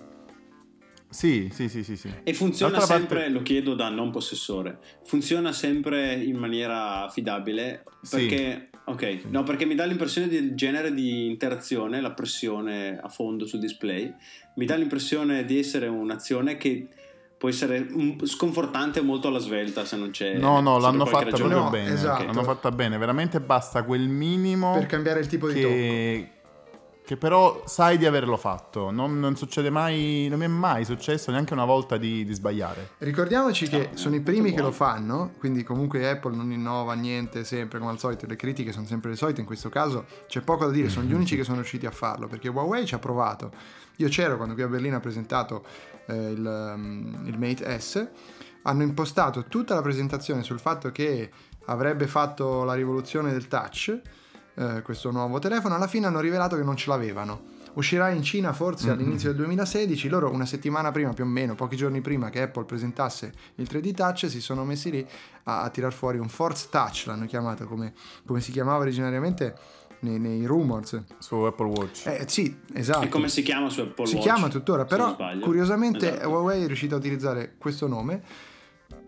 C: Sì, sì, sì, sì, sì.
B: E funziona
C: D'altra
B: sempre,
C: parte-
B: lo chiedo da non possessore, funziona sempre in maniera affidabile
C: Sì.
B: Ok, no, perché mi dà l'impressione del genere di interazione, la pressione a fondo sul display, mi dà l'impressione di essere un'azione che può essere sconfortante o molto alla svelta se non c'è...
C: No, no, l'hanno fatta proprio
A: No,
C: bene.
A: esatto.
C: L'hanno fatta bene, veramente basta quel minimo
A: Per cambiare il tipo di tocco.
C: Che, però sai di averlo fatto. Non, non succede mai, non mi è mai successo neanche una volta di, di sbagliare.
A: Ricordiamoci che
B: Ah,
A: sono i primi che lo fanno, quindi comunque Apple non innova niente sempre come al solito, le critiche sono sempre le solite, in questo caso c'è poco da dire, sono gli unici che sono riusciti a farlo, perché Huawei ci ha provato. Io c'ero quando qui a Berlino ha presentato eh, il, um, il Mate S, hanno impostato tutta la presentazione sul fatto che avrebbe fatto la rivoluzione del touch, eh, questo nuovo telefono, alla fine hanno rivelato che non ce l'avevano. Uscirà in Cina forse all'inizio del 2016, loro una settimana prima più o meno, pochi giorni prima che Apple presentasse il 3D Touch, si sono messi lì a, a tirar fuori un Force Touch, l'hanno chiamato come, come si chiamava originariamente nei, nei rumors.
C: Su Apple Watch.
A: Eh sì, esatto.
B: E come si chiama su Apple
A: Si
B: Watch,
A: chiama tuttora, però curiosamente
B: Esatto.
A: Huawei è riuscito a utilizzare questo nome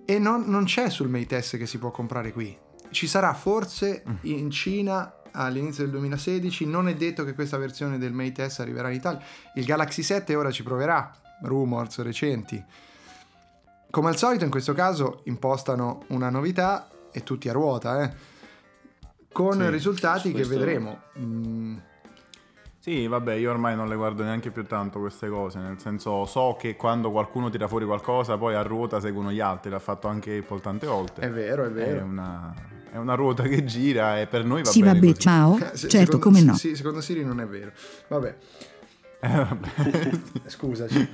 A: e non, non c'è sul Mate S che si può comprare qui. Ci sarà forse
B: Mm.
A: in Cina all'inizio del 2016, non è detto che questa versione del Mate S arriverà in Italia. Il Galaxy 7 ora ci proverà, rumors recenti. Come al solito in questo caso impostano una novità e tutti a ruota, eh, con
C: Sì,
A: risultati che vedremo. Mm,
C: Sì, vabbè, io ormai non le guardo neanche più tanto queste cose, nel senso so che quando qualcuno tira fuori qualcosa poi a ruota seguono gli altri, l'ha fatto anche Apple tante volte.
A: è vero, è
C: È
A: vero.
C: una, è una ruota che gira e per noi va
D: Sì,
C: bene
D: vabbè,
C: così.
D: ciao.
A: Eh, se-
D: certo,
A: secondo-
D: come no.
A: Sì, secondo Siri non è vero. Vabbè,
C: Eh, vabbè.
A: scusaci.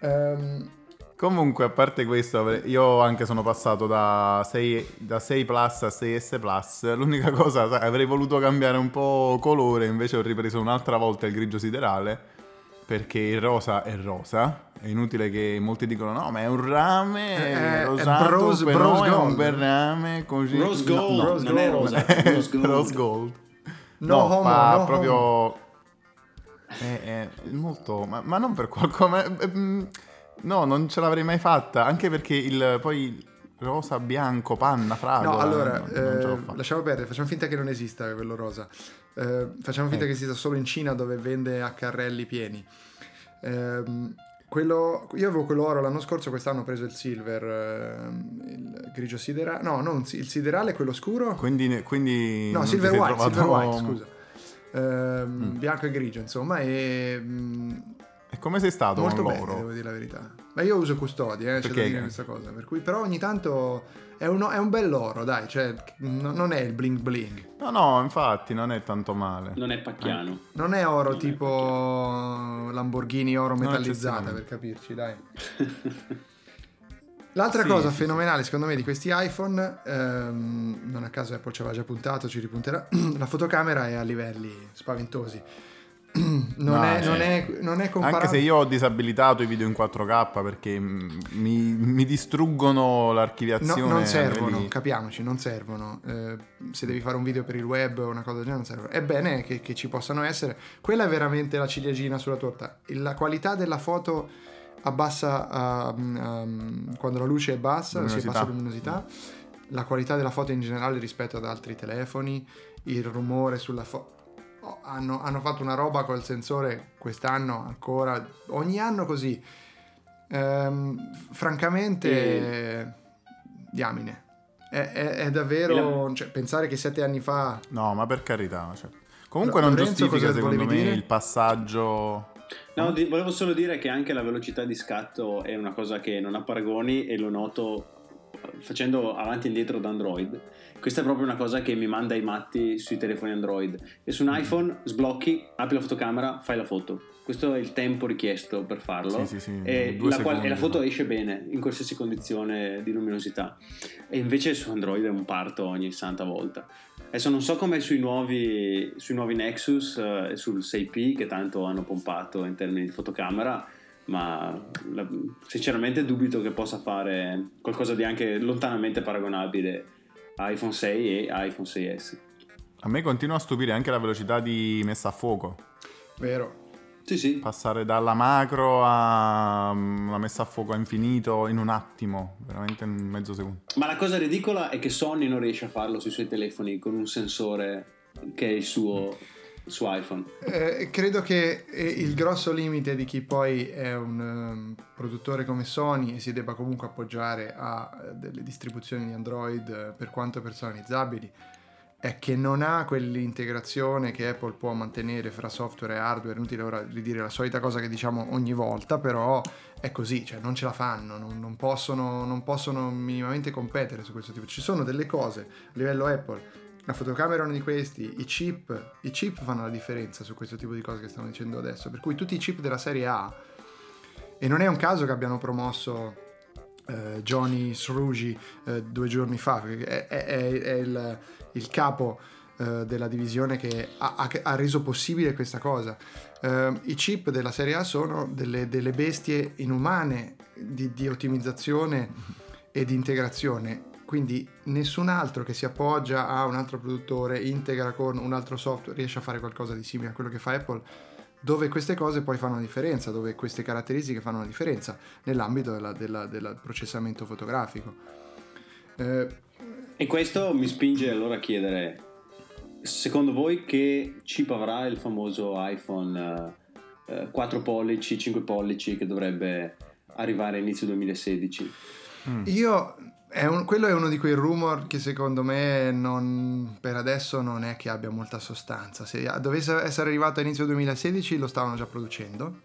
A: Ehm,
C: Comunque, a parte questo, io anche sono passato da 6, da 6 Plus a 6S Plus. L'unica cosa, sai, avrei voluto cambiare un po' colore, invece ho ripreso un'altra volta il grigio siderale, perché il rosa è rosa. È inutile che molti dicono no, ma è un rame
A: Eh, è
C: rosato,
A: bronze-
C: però
A: bronze
C: è un bel rame così.
B: Rose
C: No,
B: Gold,
C: no.
A: Rose
B: non è
A: Gold.
B: rosa, Rose Gold.
C: Rose Gold.
A: No
C: No,
A: homo,
C: fa
A: no
C: proprio... È, è molto... Ma, ma non per qualcosa... No, non ce l'avrei mai fatta, anche perché il poi rosa, bianco, panna, fragola...
A: no, allora,
C: non, non l'ho
A: eh, lasciamo perdere, facciamo finta che non esista quello rosa. Eh, facciamo finta
C: Eh.
A: che esista solo in Cina dove vende a carrelli pieni. Ehm, quello, io avevo quello oro l'anno scorso, quest'anno ho preso il silver, ehm, il grigio siderale. No, non il siderale, quello scuro.
C: Quindi, quindi
A: No,
C: non
A: silver white, silver white, scusa.
C: Mm.
A: Bianco e grigio, insomma, e mm,
C: E come sei stato
A: molto
C: con
A: bene,
C: loro?
A: devo dire la verità. Ma io uso custodi, eh, c'è da dire questa cosa. Per cui, però ogni tanto è, uno- è un bell'oro, dai, cioè n- non è il bling bling.
C: No, no, infatti non è tanto male.
B: Non è pacchiano.
A: Non è oro
B: Non è
A: tipo Lamborghini oro metallizzata, per capirci, dai. L'altra
C: Sì,
A: cosa
C: sì,
A: fenomenale secondo me di questi iPhone, ehm, non a caso Apple ci aveva già puntato, ci ripunterà, la fotocamera è a livelli spaventosi. Non,
C: No,
A: è,
C: sì.
A: non, è, non è comparabile.
C: Anche se io ho disabilitato i video in 4K perché mi, mi distruggono
A: No,
C: l'archiviazione.
A: non
C: a
A: servono,
C: livelli-
A: capiamoci, non servono. Eh, se devi fare un video per il web o una cosa del genere, non servono. È bene che, che ci possano essere. Quella è veramente la ciliegina sulla torta. La qualità della foto abbassa a- a- quando la luce è bassa, si abbassa luminosità. La qualità della foto in generale rispetto ad altri telefoni, il rumore sulla foto. Hanno, hanno fatto una roba col sensore quest'anno ancora, ogni anno così. Ehm, francamente, diamine. È, è- è davvero. cioè, pensare che sette anni fa.
C: No, ma per carità. cioè. Comunque
A: Lo-
C: non
A: Lorenzo,
C: giustifica
A: cosa
C: secondo
A: volevi
C: me
A: dire?
C: il passaggio...
B: No, di- volevo solo dire che anche la velocità di scatto è una cosa che non ha paragoni e lo noto facendo avanti e indietro da Android. Questa è proprio una cosa che mi manda i matti sui telefoni Android. E su un iPhone sblocchi, apri la fotocamera, fai la foto. Questo è il tempo richiesto per farlo.
C: Sì, sì, sì,
B: e, la, qual- e la foto esce bene in qualsiasi condizione di luminosità. E invece su Android è un parto ogni santa volta. Adesso non so come sui nuovi, sui nuovi Nexus eh, e sul 6P che tanto hanno pompato in termini di fotocamera, ma la- sinceramente dubito che possa fare qualcosa di anche lontanamente paragonabile iPhone 6 e iPhone 6S.
C: A me continua a stupire anche la velocità di messa a fuoco.
A: Vero.
B: Sì, sì.
C: Passare dalla macro a mm, una messa a fuoco a infinito in un attimo, veramente in mezzo secondo.
B: Ma la cosa ridicola è che Sony non riesce a farlo sui suoi telefoni con un sensore che è il suo, suo iPhone.
A: Eh, credo che eh, il grosso limite di chi poi è un ehm, produttore come Sony e si debba comunque appoggiare a eh, delle distribuzioni di Android eh, per quanto personalizzabili è che non ha quell'integrazione che Apple può mantenere fra software e hardware. Inutile ora ridire la solita cosa che diciamo ogni volta, però è così, cioè non ce la fanno, non, non possono, non possono minimamente competere su questo tipo. Ci sono delle cose a livello Apple la fotocamera è uno di questi, i chip, i chip fanno la differenza su questo tipo di cose che stiamo dicendo adesso, per cui tutti i chip della serie A, e non è un caso che abbiano promosso eh, Johnny Srugi eh, due giorni fa, perché è, è- è il, il capo eh, della divisione che ha, ha- ha reso possibile questa cosa. Eh, I chip della serie A sono delle, delle bestie inumane di, di ottimizzazione e di integrazione. Quindi nessun altro che si appoggia a un altro produttore, integra con un altro software, riesce a fare qualcosa di simile a quello che fa Apple, dove queste cose poi fanno la differenza, dove queste caratteristiche fanno la differenza nell'ambito della- della- del processamento fotografico. Eh,
B: E questo mi spinge allora a chiedere, secondo voi che chip avrà il famoso iPhone eh, eh, 4 pollici, 5 pollici che dovrebbe arrivare a inizio 2016?
A: Io, è un- quello è uno di quei rumor che secondo me non- per adesso non è che abbia molta sostanza. Se dovesse essere arrivato a inizio 2016 lo stavano già producendo.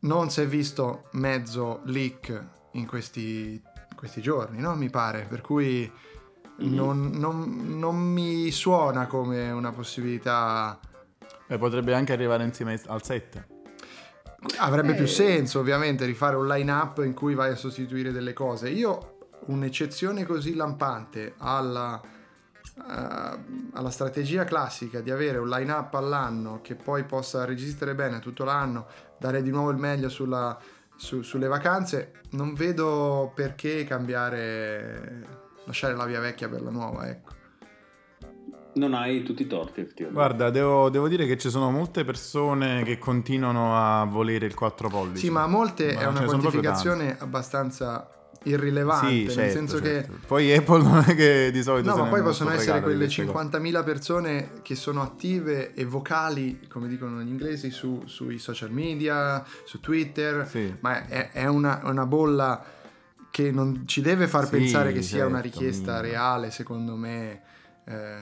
A: Non si è visto mezzo leak in questi, questi giorni, no? Mi pare, per cui non, non- non mi suona come una possibilità...
C: E potrebbe anche arrivare insieme al 7.
A: Avrebbe
B: Eh.
A: più senso ovviamente rifare un line-up in cui vai a sostituire delle cose. Io un'eccezione così lampante alla, eh, alla strategia classica di avere un line-up all'anno che poi possa resistere bene tutto l'anno, dare di nuovo il meglio sulla- su- sulle vacanze, non vedo perché cambiare, lasciare la via vecchia per la nuova, ecco.
B: Non hai tutti i torti, effettivamente.
C: Guarda, devo, devo dire che ci sono molte persone che continuano a volere il 4 pollici.
A: Sì, ma a molte
C: Ma
A: è una quantificazione abbastanza irrilevante,
C: Sì,
A: nel
C: certo,
A: senso
C: certo.
A: che
C: Poi Apple non è che di solito
A: No, ma poi possono essere quelle
C: queste cose.
A: 50.000 persone che sono attive e vocali, come dicono gli inglesi, su- sui social media, su Twitter,
C: Sì.
A: ma è, è una, una bolla che non ci deve far
C: Sì,
A: pensare che sia una
C: certo,
A: richiesta reale, secondo me, eh,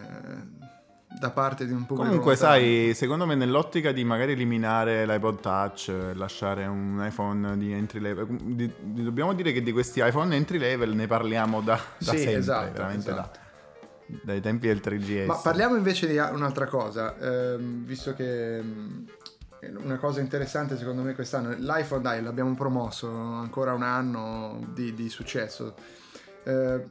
A: da parte di un pubblico.
C: Comunque,
A: volontario.
C: sai, secondo me nell'ottica di magari eliminare l'iPod Touch, lasciare un iPhone di entry level, di- di- dobbiamo dire che di questi iPhone entry level ne parliamo da, da
A: Sì,
C: sempre,
A: esatto,
C: veramente
A: esatto.
C: da- dai tempi del 3GS.
A: Ma parliamo invece di un'altra cosa, ehm, visto che è una cosa interessante secondo me quest'anno, l'iPhone dai l'abbiamo promosso ancora un anno di, di successo. Eh,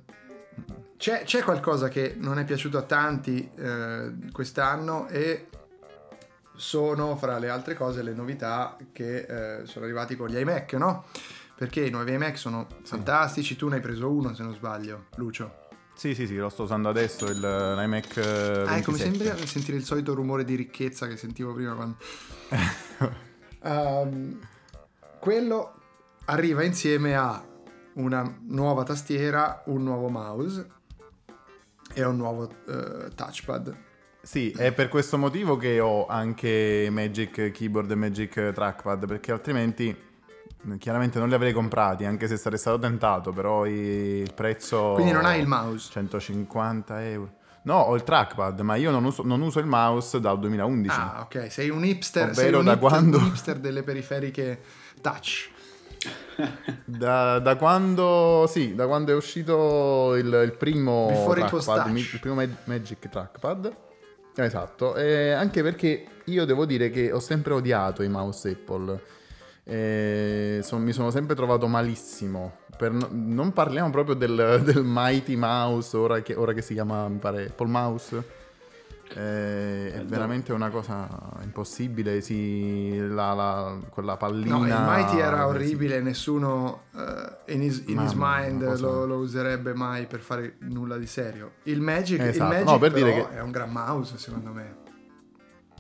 A: c'è, c'è qualcosa che non è piaciuto a tanti eh, quest'anno e sono fra le altre cose le novità che eh, sono arrivati con gli iMac, no? Perché i nuovi iMac sono fantastici, tu ne hai preso uno se non sbaglio, Lucio.
C: Sì, sì, sì, lo sto usando adesso, il, l'iMac eh,
A: Ah, come
C: 27.
A: sembra sentire il solito rumore di ricchezza che sentivo prima quando... Ehm, quello arriva insieme a una nuova tastiera, un nuovo mouse e un nuovo eh, touchpad.
C: Sì, è per questo motivo che ho anche Magic Keyboard e Magic Trackpad, perché altrimenti eh, chiaramente non li avrei comprati, anche se sarei stato tentato, però il prezzo...
A: Quindi non hai il mouse.
C: 150 euro. No, ho il trackpad, ma io non uso, non uso il mouse dal 2011.
A: Ah, ok, sei un hipster, sei un
C: da
A: hipster,
C: quando-
A: un hipster delle periferiche touch.
C: Da, da quando, sì, da quando è uscito il, il primo trackpad, il primo Mag- Magic Trackpad. Esatto, e anche perché io devo dire che ho sempre odiato i mouse Apple. E son- mi sono sempre trovato malissimo. No- non parliamo proprio del, del Mighty Mouse, ora che, ora che si chiama, mi pare, Apple Mouse. Eh, è veramente una cosa impossibile. Sì, la, la- quella pallina.
A: No, il Mighty era
C: sì.
A: orribile, nessuno eh, in his, in his
C: Mamma mia,
A: mind
C: cosa-
A: lo, lo userebbe mai per fare nulla di serio. Il Magic, il
C: Esatto,
A: Magic
C: no, per
A: però
C: dire che-
A: è un gran mouse secondo me.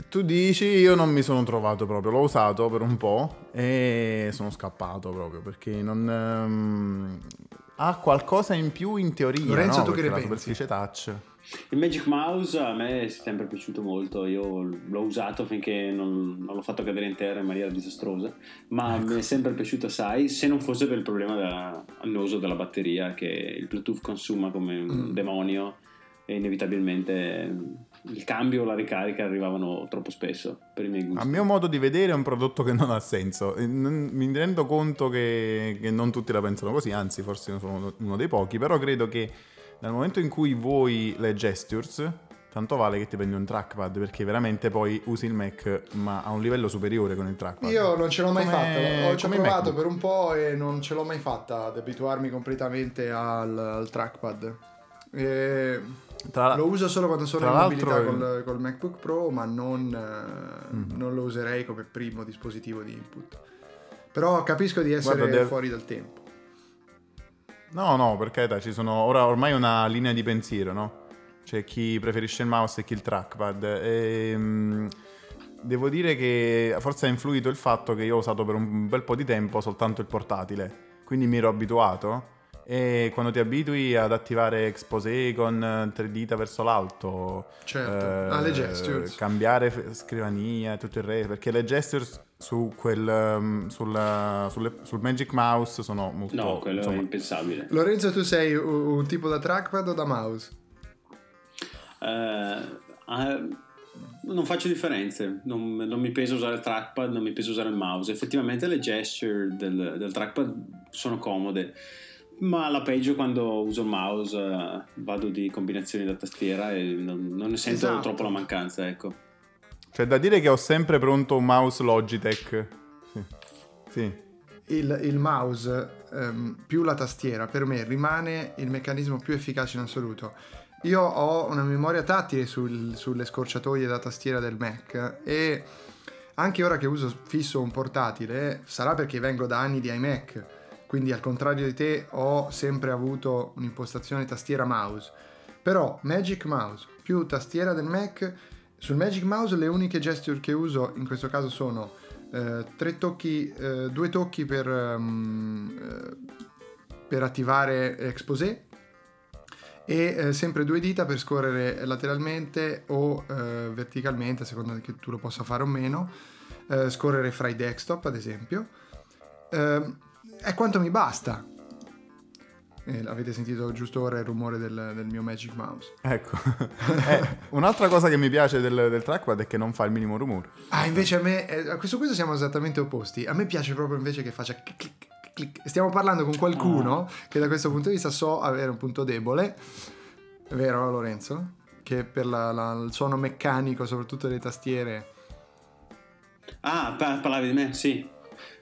C: Tu dici, io non mi sono trovato proprio, l'ho usato per un po' e sono scappato proprio perché non... ehm, ha qualcosa in più in teoria,
A: Lorenzo,
C: no?
A: tu che
C: Perché
A: ne
C: la
A: pensi?
C: touch.
B: Il Magic Mouse a me è sempre piaciuto molto, io l'ho usato finché non, non l'ho fatto cadere in terra in maniera disastrosa, ma
C: Ecco.
B: mi è sempre piaciuto assai, se non fosse per il problema da- annoso della batteria che il Bluetooth consuma come un
A: Mm.
B: demonio e inevitabilmente il cambio o la ricarica arrivavano troppo spesso per i miei gusti.
C: A mio modo di vedere è un prodotto che non ha senso. Mi rendo conto che, che non tutti la pensano così, anzi forse sono uno dei pochi, però credo che nel momento in cui vuoi le gestures, tanto vale che ti prendi un trackpad perché veramente poi usi il Mac ma a un livello superiore con il trackpad.
A: Io non ce l'ho mai fatta, ho ci ho provato per un po' e non ce l'ho mai fatta ad abituarmi completamente al, al trackpad. E
C: Tra-
A: lo uso solo quando sono in mobilità
C: il-
A: col, col MacBook Pro, ma non, eh,
C: Mm.
A: non lo userei come primo dispositivo di input. Però capisco di essere
C: Guarda,
A: fuori dal tempo.
C: No, no, per carità, ci sono ora ormai una linea di pensiero, no? C'è chi preferisce il mouse e chi il trackpad. E, mm, devo dire che forse ha influito il fatto che io ho usato per un bel po' di tempo soltanto il portatile, quindi mi ero abituato. E quando ti abitui ad attivare Exposé con tre dita verso l'alto,
A: Certo,
C: eh,
A: alle gestures.
C: cambiare scrivania e tutto il resto, perché le gestures su quel, um, sul, sulle- sul Magic Mouse sono molto...
B: No, quello
C: insomma,
B: è impensabile.
A: Lorenzo, tu sei un tipo da trackpad o da mouse?
B: Eh, eh, non faccio differenze, non, non mi pesa usare il trackpad, non mi pesa usare il mouse. Effettivamente le gesture del, del trackpad sono comode, ma la peggio quando uso il mouse eh, vado di combinazioni da tastiera e non, non ne sento
A: Esatto.
B: troppo la mancanza, ecco.
C: C'è da dire che ho sempre pronto un mouse Logitech. Sì. Sì.
A: Il, il mouse ehm, più la tastiera per me rimane il meccanismo più efficace in assoluto. Io ho una memoria tattile sul- sulle scorciatoie da tastiera del Mac e anche ora che uso fisso un portatile, sarà perché vengo da anni di iMac, quindi al contrario di te ho sempre avuto un'impostazione tastiera mouse. Però Magic Mouse più tastiera del Mac, sul Magic Mouse le uniche gesture che uso in questo caso sono eh, tre tocchi, eh, due tocchi per, eh, per attivare Exposé e eh, sempre due dita per scorrere lateralmente o eh, verticalmente, a seconda che tu lo possa fare o meno, eh, scorrere fra i desktop ad esempio. Ehm, è quanto mi basta. Eh, avete sentito giusto ora il rumore del, del mio Magic Mouse.
C: Ecco. Eh, un'altra cosa che mi piace del, del trackpad è che non fa il minimo rumore.
A: Ah, invece a me, eh, a questo questo siamo esattamente opposti. A me piace proprio invece che faccia clic clic clic. Stiamo parlando con qualcuno che da questo punto di vista so avere un punto debole. È vero, Lorenzo? Che per la- la- il suono meccanico, soprattutto delle tastiere.
B: Ah, pa- parlavi di me? Sì.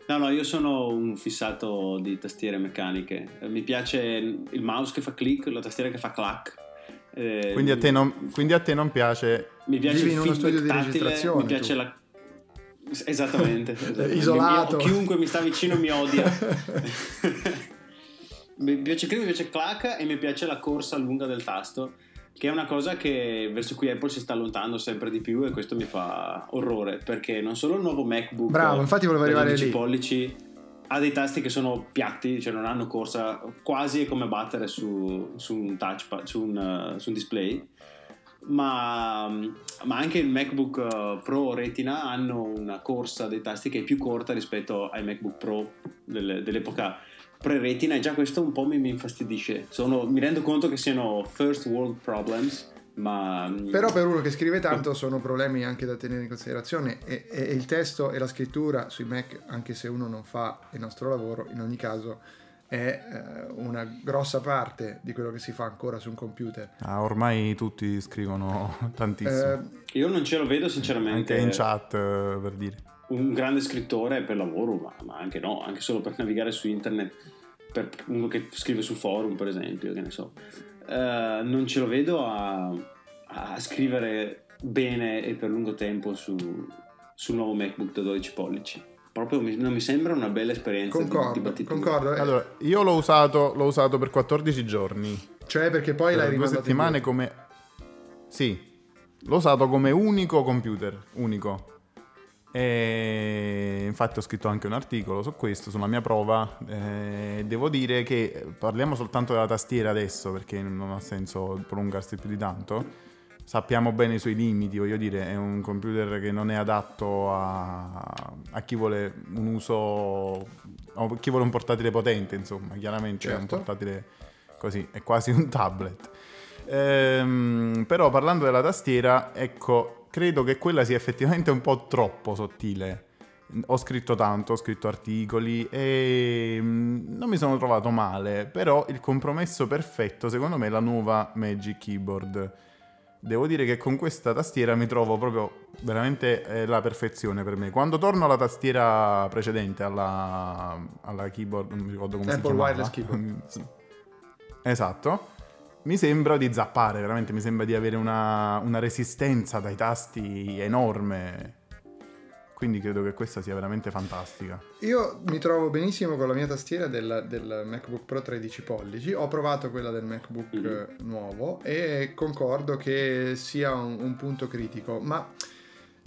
B: No, no, io sono un fissato di tastiere meccaniche. Mi piace il mouse che fa click, la tastiera che fa clack. Eh,
C: Quindi a te non, quindi a te non piace.
B: Mi piace
A: Vivi
B: il
A: in uno studio di
B: tattile,
A: registrazione,
B: Mi piace
A: tu.
B: la... Esattamente. esattamente.
A: Isolato.
B: Mi- chiunque mi sta vicino mi odia. mi piace click, mi piace clack e mi piace la corsa lunga del tasto. Che è una cosa che verso cui Apple si sta allontanando sempre di più e questo mi fa orrore perché non solo il nuovo MacBook
A: Bravo, infatti volevo arrivare
B: 12
A: lì.
B: pollici ha dei tasti che sono piatti, cioè non hanno corsa, quasi è come battere su, su un touchpad, su un, uh, su un display. Ma, ma anche il MacBook uh, Pro Retina hanno una corsa dei tasti che è più corta rispetto ai MacBook Pro delle- dell'epoca pre-Retina e già questo un po' mi, mi infastidisce. Sono- mi rendo conto che siano first world problems, ma...
A: Però per uno che scrive tanto sono problemi anche da tenere in considerazione e, e il testo e la scrittura sui Mac, anche se uno non fa il nostro lavoro, in ogni caso è eh, una grossa parte di quello che si fa ancora su un computer.
C: Ah, ormai tutti scrivono tantissimo.
A: Eh,
B: Io non ce lo vedo sinceramente.
C: Anche in chat, eh, per dire.
B: Un grande scrittore per lavoro, ma, ma anche no, anche solo per navigare su internet, per uno che scrive sul forum, per esempio, che ne so. Eh, non ce lo vedo a, a scrivere bene e per lungo tempo su, sul nuovo MacBook da 12 pollici. Proprio mi- non mi sembra una bella esperienza di- di,
A: concordo, concordo. eh,
C: Allora, io l'ho usato, l'ho usato per 14 giorni.
A: cioè perché poi
C: per
A: l'hai
C: due
A: rimandato
C: settimane
A: indietro.
C: come... Sì, l'ho usato come unico computer, unico. E infatti ho scritto anche un articolo su questo, sulla mia prova. E devo dire che parliamo soltanto della tastiera adesso perché non ha senso prolungarsi più di tanto. Sappiamo bene i suoi limiti, voglio dire, è un computer che non è adatto a, a chi vuole un uso, a chi vuole un portatile potente, insomma, chiaramente è un
A: Certo.
C: portatile così, è quasi un tablet. Ehm, però parlando della tastiera, ecco, credo che quella sia effettivamente un po' troppo sottile. Ho scritto tanto, ho scritto articoli e mm, non mi sono trovato male, però il compromesso perfetto secondo me è la nuova Magic Keyboard. Devo dire che con questa tastiera mi trovo proprio veramente eh, la perfezione per me. Quando torno alla tastiera precedente, alla, alla keyboard, non mi ricordo come si
A: Apple
C: chiamava.
A: Wireless Keyboard.
C: Esatto. Mi sembra di zappare, veramente mi sembra di avere una, una resistenza dai tasti enorme. Quindi credo che questa sia veramente fantastica.
A: Io mi trovo benissimo con la mia tastiera del, del MacBook Pro 13 pollici. Ho provato quella del MacBook eh, nuovo e concordo che sia un, un punto critico, ma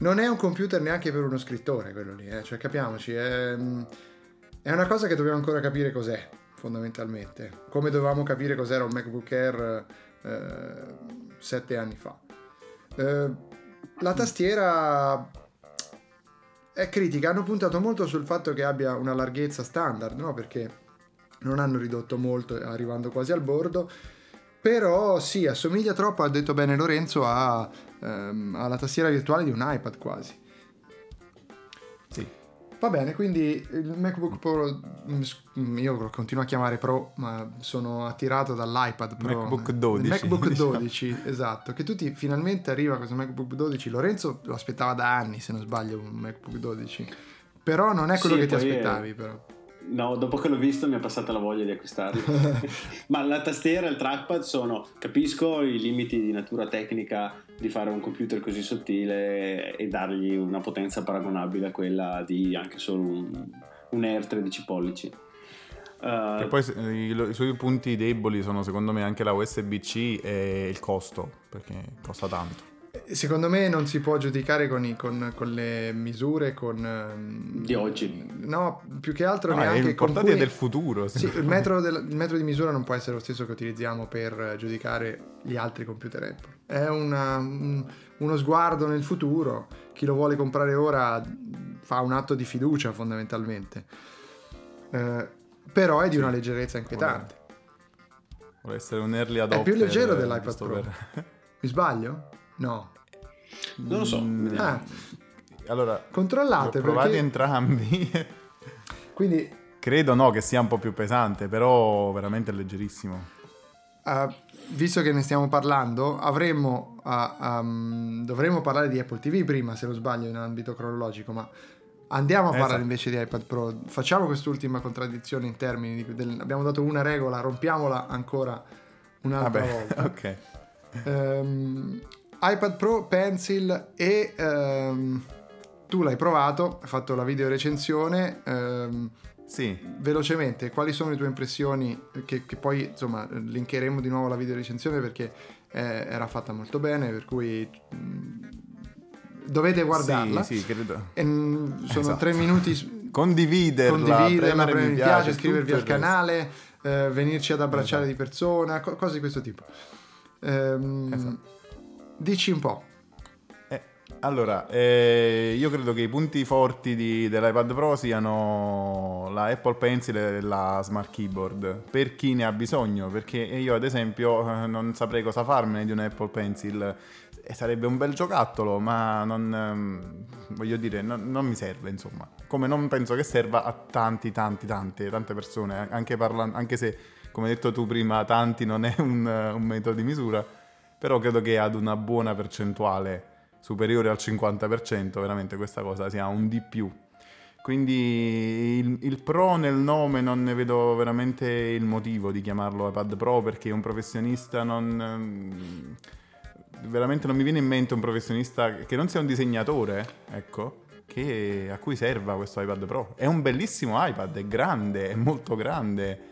A: non è un computer neanche per uno scrittore quello lì, eh. cioè capiamoci, è, è una cosa che dobbiamo ancora capire cos'è fondamentalmente, come dovevamo capire cos'era un MacBook Air eh, sette anni fa. Eh, la tastiera è critica, hanno puntato molto sul fatto che abbia una larghezza standard, no? Perché non hanno ridotto molto, arrivando quasi al bordo. Però sì, assomiglia troppo, ha detto bene Lorenzo, a, ehm, alla tastiera virtuale di un iPad quasi. Va bene, quindi il MacBook Pro, mm, mm, io lo continuo a chiamare Pro, ma sono attirato dall'iPad Pro.
C: MacBook 12,
A: Il MacBook
C: diciamo.
A: 12, esatto, che tutti finalmente arriva questo MacBook 12. Lorenzo lo aspettava da anni, se non sbaglio, un MacBook 12. Però non è quello
B: Sì,
A: che ti
B: poi è-
A: aspettavi, però.
B: No, dopo che l'ho visto mi è passata la voglia di acquistarlo. Ma la tastiera e il trackpad sono, capisco i limiti di natura tecnica di fare un computer così sottile e dargli una potenza paragonabile a quella di anche solo un, un Air 13 pollici. Eh,
C: Che poi i, i suoi punti deboli sono secondo me anche la USB-C e il costo, perché costa tanto.
A: Secondo me non si può giudicare con, i- con- con le misure con, ehm,
B: Di oggi.
A: No, più che altro
C: No, è
A: neanche con cui-
C: del futuro.
A: Sì, il metro, del- il metro di misura non può essere lo stesso che utilizziamo per giudicare gli altri computer Apple. È una- un- uno sguardo nel futuro. Chi lo vuole comprare ora fa un atto di fiducia fondamentalmente. Eh, però è di
C: Sì.
A: una leggerezza inquietante.
C: Vuole essere un early adopter.
A: più leggero dell'iPad Pro.
C: per-
A: Mi sbaglio? No.
B: Non lo so.
C: Mm,
A: Ah,
C: Allora,
A: controllate
C: provati
A: perché...
C: entrambi.
A: Quindi
C: Credo no che sia un po' più pesante, però veramente leggerissimo.
A: Uh, visto che ne stiamo parlando, avremmo, uh, um, dovremmo parlare di Apple TV prima, se non sbaglio, in ambito cronologico, ma andiamo a
C: Esatto.
A: parlare invece di iPad Pro. Facciamo quest'ultima contraddizione in termini di... del- abbiamo dato una regola, rompiamola ancora un'altra
C: Vabbè,
A: volta.
C: ok.
A: Ehm, iPad Pro, Pencil e ehm, tu l'hai provato, hai fatto la video recensione. ehm,
C: Sì,
A: velocemente, quali sono le tue impressioni? Che, che poi insomma linkeremo di nuovo la video recensione perché eh, era fatta molto bene, per cui mh, dovete guardarla.
C: Sì, sì, credo.
A: E, mh, sono
C: Esatto.
A: tre minuti.
C: Condividerla,
A: Condividerla,
C: premere
A: mi piace, iscrivervi
C: tutto
A: al canale, eh, venirci ad abbracciare
C: Esatto.
A: di persona, co- cose di questo tipo. Ehm,
C: Esatto.
A: Dici un po'.
C: Eh, allora, eh, io credo che i punti forti di- dell'iPad Pro siano la Apple Pencil e la Smart Keyboard, per chi ne ha bisogno, perché io ad esempio eh, non saprei cosa farmene di un Apple Pencil, e sarebbe un bel giocattolo, ma non, ehm, voglio dire, non, non mi serve insomma, come non penso che serva a tanti, tanti, tante, tante persone, anche, parlan- anche se, come hai detto tu prima, tanti non è un, un metodo di misura, però credo che ad una buona percentuale superiore al 50%, veramente questa cosa sia un di più. Quindi il, il pro nel nome non ne vedo veramente il motivo di chiamarlo iPad Pro perché un professionista non... ehm, Veramente non mi viene in mente un professionista che non sia un disegnatore, ecco, che, a cui serva questo iPad Pro. È un bellissimo iPad, è grande, è molto grande,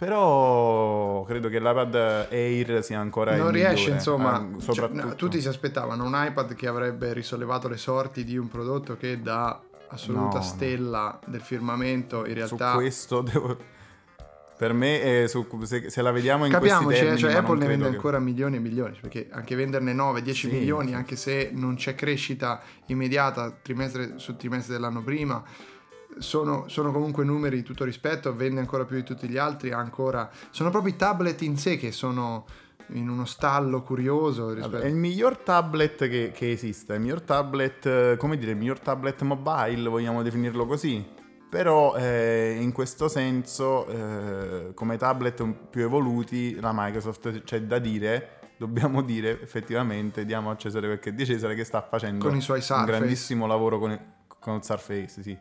C: Però credo che l'iPad Air sia ancora
A: non riesce,
C: migliore,
A: insomma,
C: eh,
A: cioè,
C: soprattutto.
A: no, tutti si aspettavano un iPad che avrebbe risollevato le sorti di un prodotto che da assoluta
C: No, no.
A: stella del firmamento in
C: Su
A: realtà
C: questo devo... Per me, eh, su- se, se la vediamo in
A: Capiamoci,
C: questi
A: eh,
C: termini,
A: cioè Apple ne vende
C: che-
A: ancora milioni e milioni, perché anche venderne 9-10
C: Sì,
A: milioni,
C: sì.
A: anche se non c'è crescita immediata trimestre su trimestre dell'anno prima, sono, sono comunque numeri di tutto rispetto, vende ancora più di tutti gli altri, ancora... Sono proprio i tablet in sé che sono in uno stallo curioso rispetto...
C: Vabbè, è il miglior tablet che, che esista, il miglior tablet, come dire, il miglior tablet mobile, vogliamo definirlo così. Però eh, in questo senso, eh, come tablet più evoluti, la Microsoft c'è da dire, dobbiamo dire effettivamente, diamo a Cesare è di Cesare, che sta facendo
A: Con i suoi
C: un grandissimo lavoro con il, con il Surface, sì.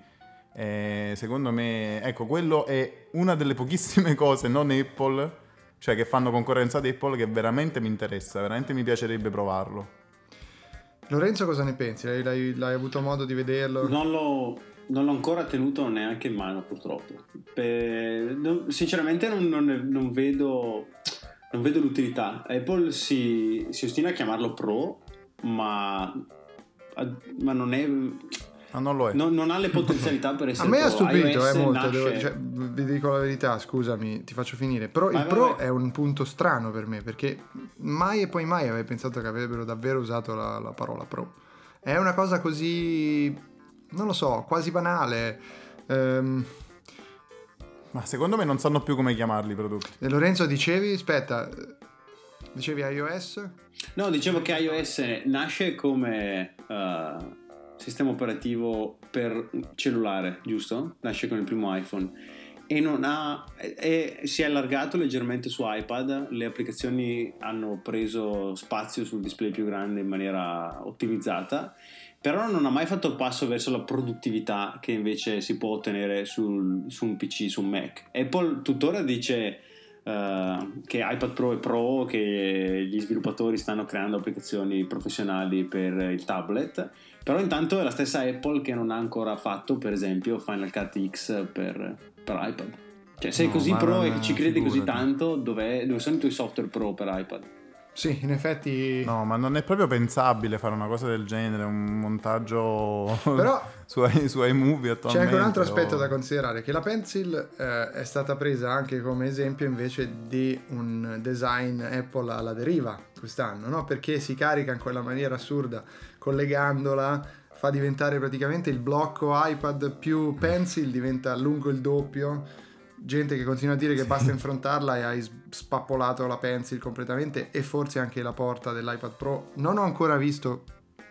C: Eh, secondo me, ecco, quello è una delle pochissime cose non Apple, cioè che fanno concorrenza ad Apple, che veramente mi interessa, veramente mi piacerebbe provarlo.
A: Lorenzo cosa ne pensi? L'hai, l'hai- l'hai avuto modo di vederlo?
B: Non l'ho, non l'ho ancora tenuto neanche in mano, purtroppo. Per- non- sinceramente, non, non vedo, non vedo l'utilità. Apple si, si ostina a chiamarlo Pro, ma, ma non, è,
C: Ma non lo è.
B: non, non ha le potenzialità per
A: A
B: essere
A: me ha stupito eh, molto,
B: nasce-
A: devo- cioè, vi dico la verità, scusami, ti faccio finire. Però
B: Vai,
A: il
B: vai,
A: Pro
B: vai.
A: è un punto strano per me perché mai e poi mai avrei pensato che avrebbero davvero usato la, la parola Pro. È una cosa così, non lo so, quasi banale. Ehm,
C: Ma secondo me non sanno più come chiamarli i prodotti.
A: e Lorenzo dicevi, aspetta, dicevi iOS?
B: No, dicevo che iOS nasce come eh, sistema operativo per cellulare, giusto? Nasce con il primo iPhone e non ha e si è allargato leggermente su iPad, le applicazioni hanno preso spazio sul display più grande in maniera ottimizzata, però non ha mai fatto il passo verso la produttività che invece si può ottenere sul- su un PC, su un Mac. Apple tuttora dice eh, che iPad Pro è Pro, che gli sviluppatori stanno creando applicazioni professionali per il tablet, però intanto è la stessa Apple che non ha ancora fatto, per esempio, Final Cut X per, per iPad. Cioè, sei
C: No,
B: così pro e ci credi così
C: figurati.
B: tanto, dov'è- dove sono i tuoi software pro per iPad?
A: Sì, in effetti...
C: No, ma non è proprio pensabile fare una cosa del genere, un montaggio
A: Però
C: su, su iMovie attualmente.
A: C'è anche un altro aspetto
C: o-
A: da considerare, che la Pencil eh, è stata presa anche come esempio invece di un design Apple alla deriva quest'anno, no? perché si carica in quella maniera assurda, collegandola, fa diventare praticamente il blocco iPad più Pencil, diventa lungo il doppio. Gente che continua a dire che basta infrontarla e hai spappolato la Pencil completamente e forse anche la porta dell'iPad Pro. Non ho ancora visto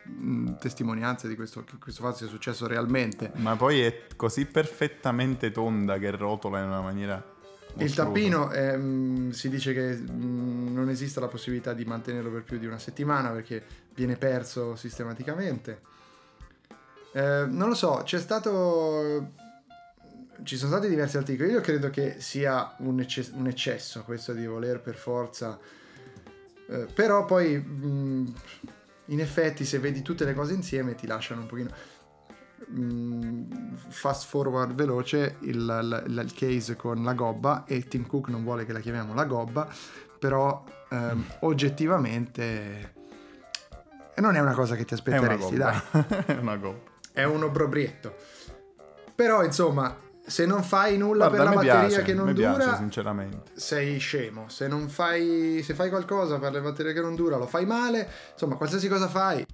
A: mh, testimonianze di questo, che questo fatto sia successo realmente.
C: Ma poi è così perfettamente tonda che rotola in una maniera...
A: Il tappino ehm, si dice che mh, non esiste la possibilità di mantenerlo per più di una settimana perché viene perso sistematicamente. Eh, non lo so, c'è stato. Ci sono stati diversi articoli. Io credo che sia un, ecce- un eccesso questo di voler per forza. eh, però poi, mh, in effetti, se vedi tutte le cose insieme, ti lasciano un pochino. mh, fast forward veloce il, il- il- il case con la gobba e Tim Cook non vuole che la chiamiamo la gobba però ehm, oggettivamente eh, non è una cosa che ti
C: È una
A: aspetteresti dai
C: gobba. è una gobba.
A: è un obrobrietto però insomma se non fai nulla
C: Guarda,
A: per la batteria
C: piace,
A: che non dura
C: piace sinceramente.
A: sei scemo se non fai se fai qualcosa per la batteria che non dura lo fai male insomma qualsiasi cosa fai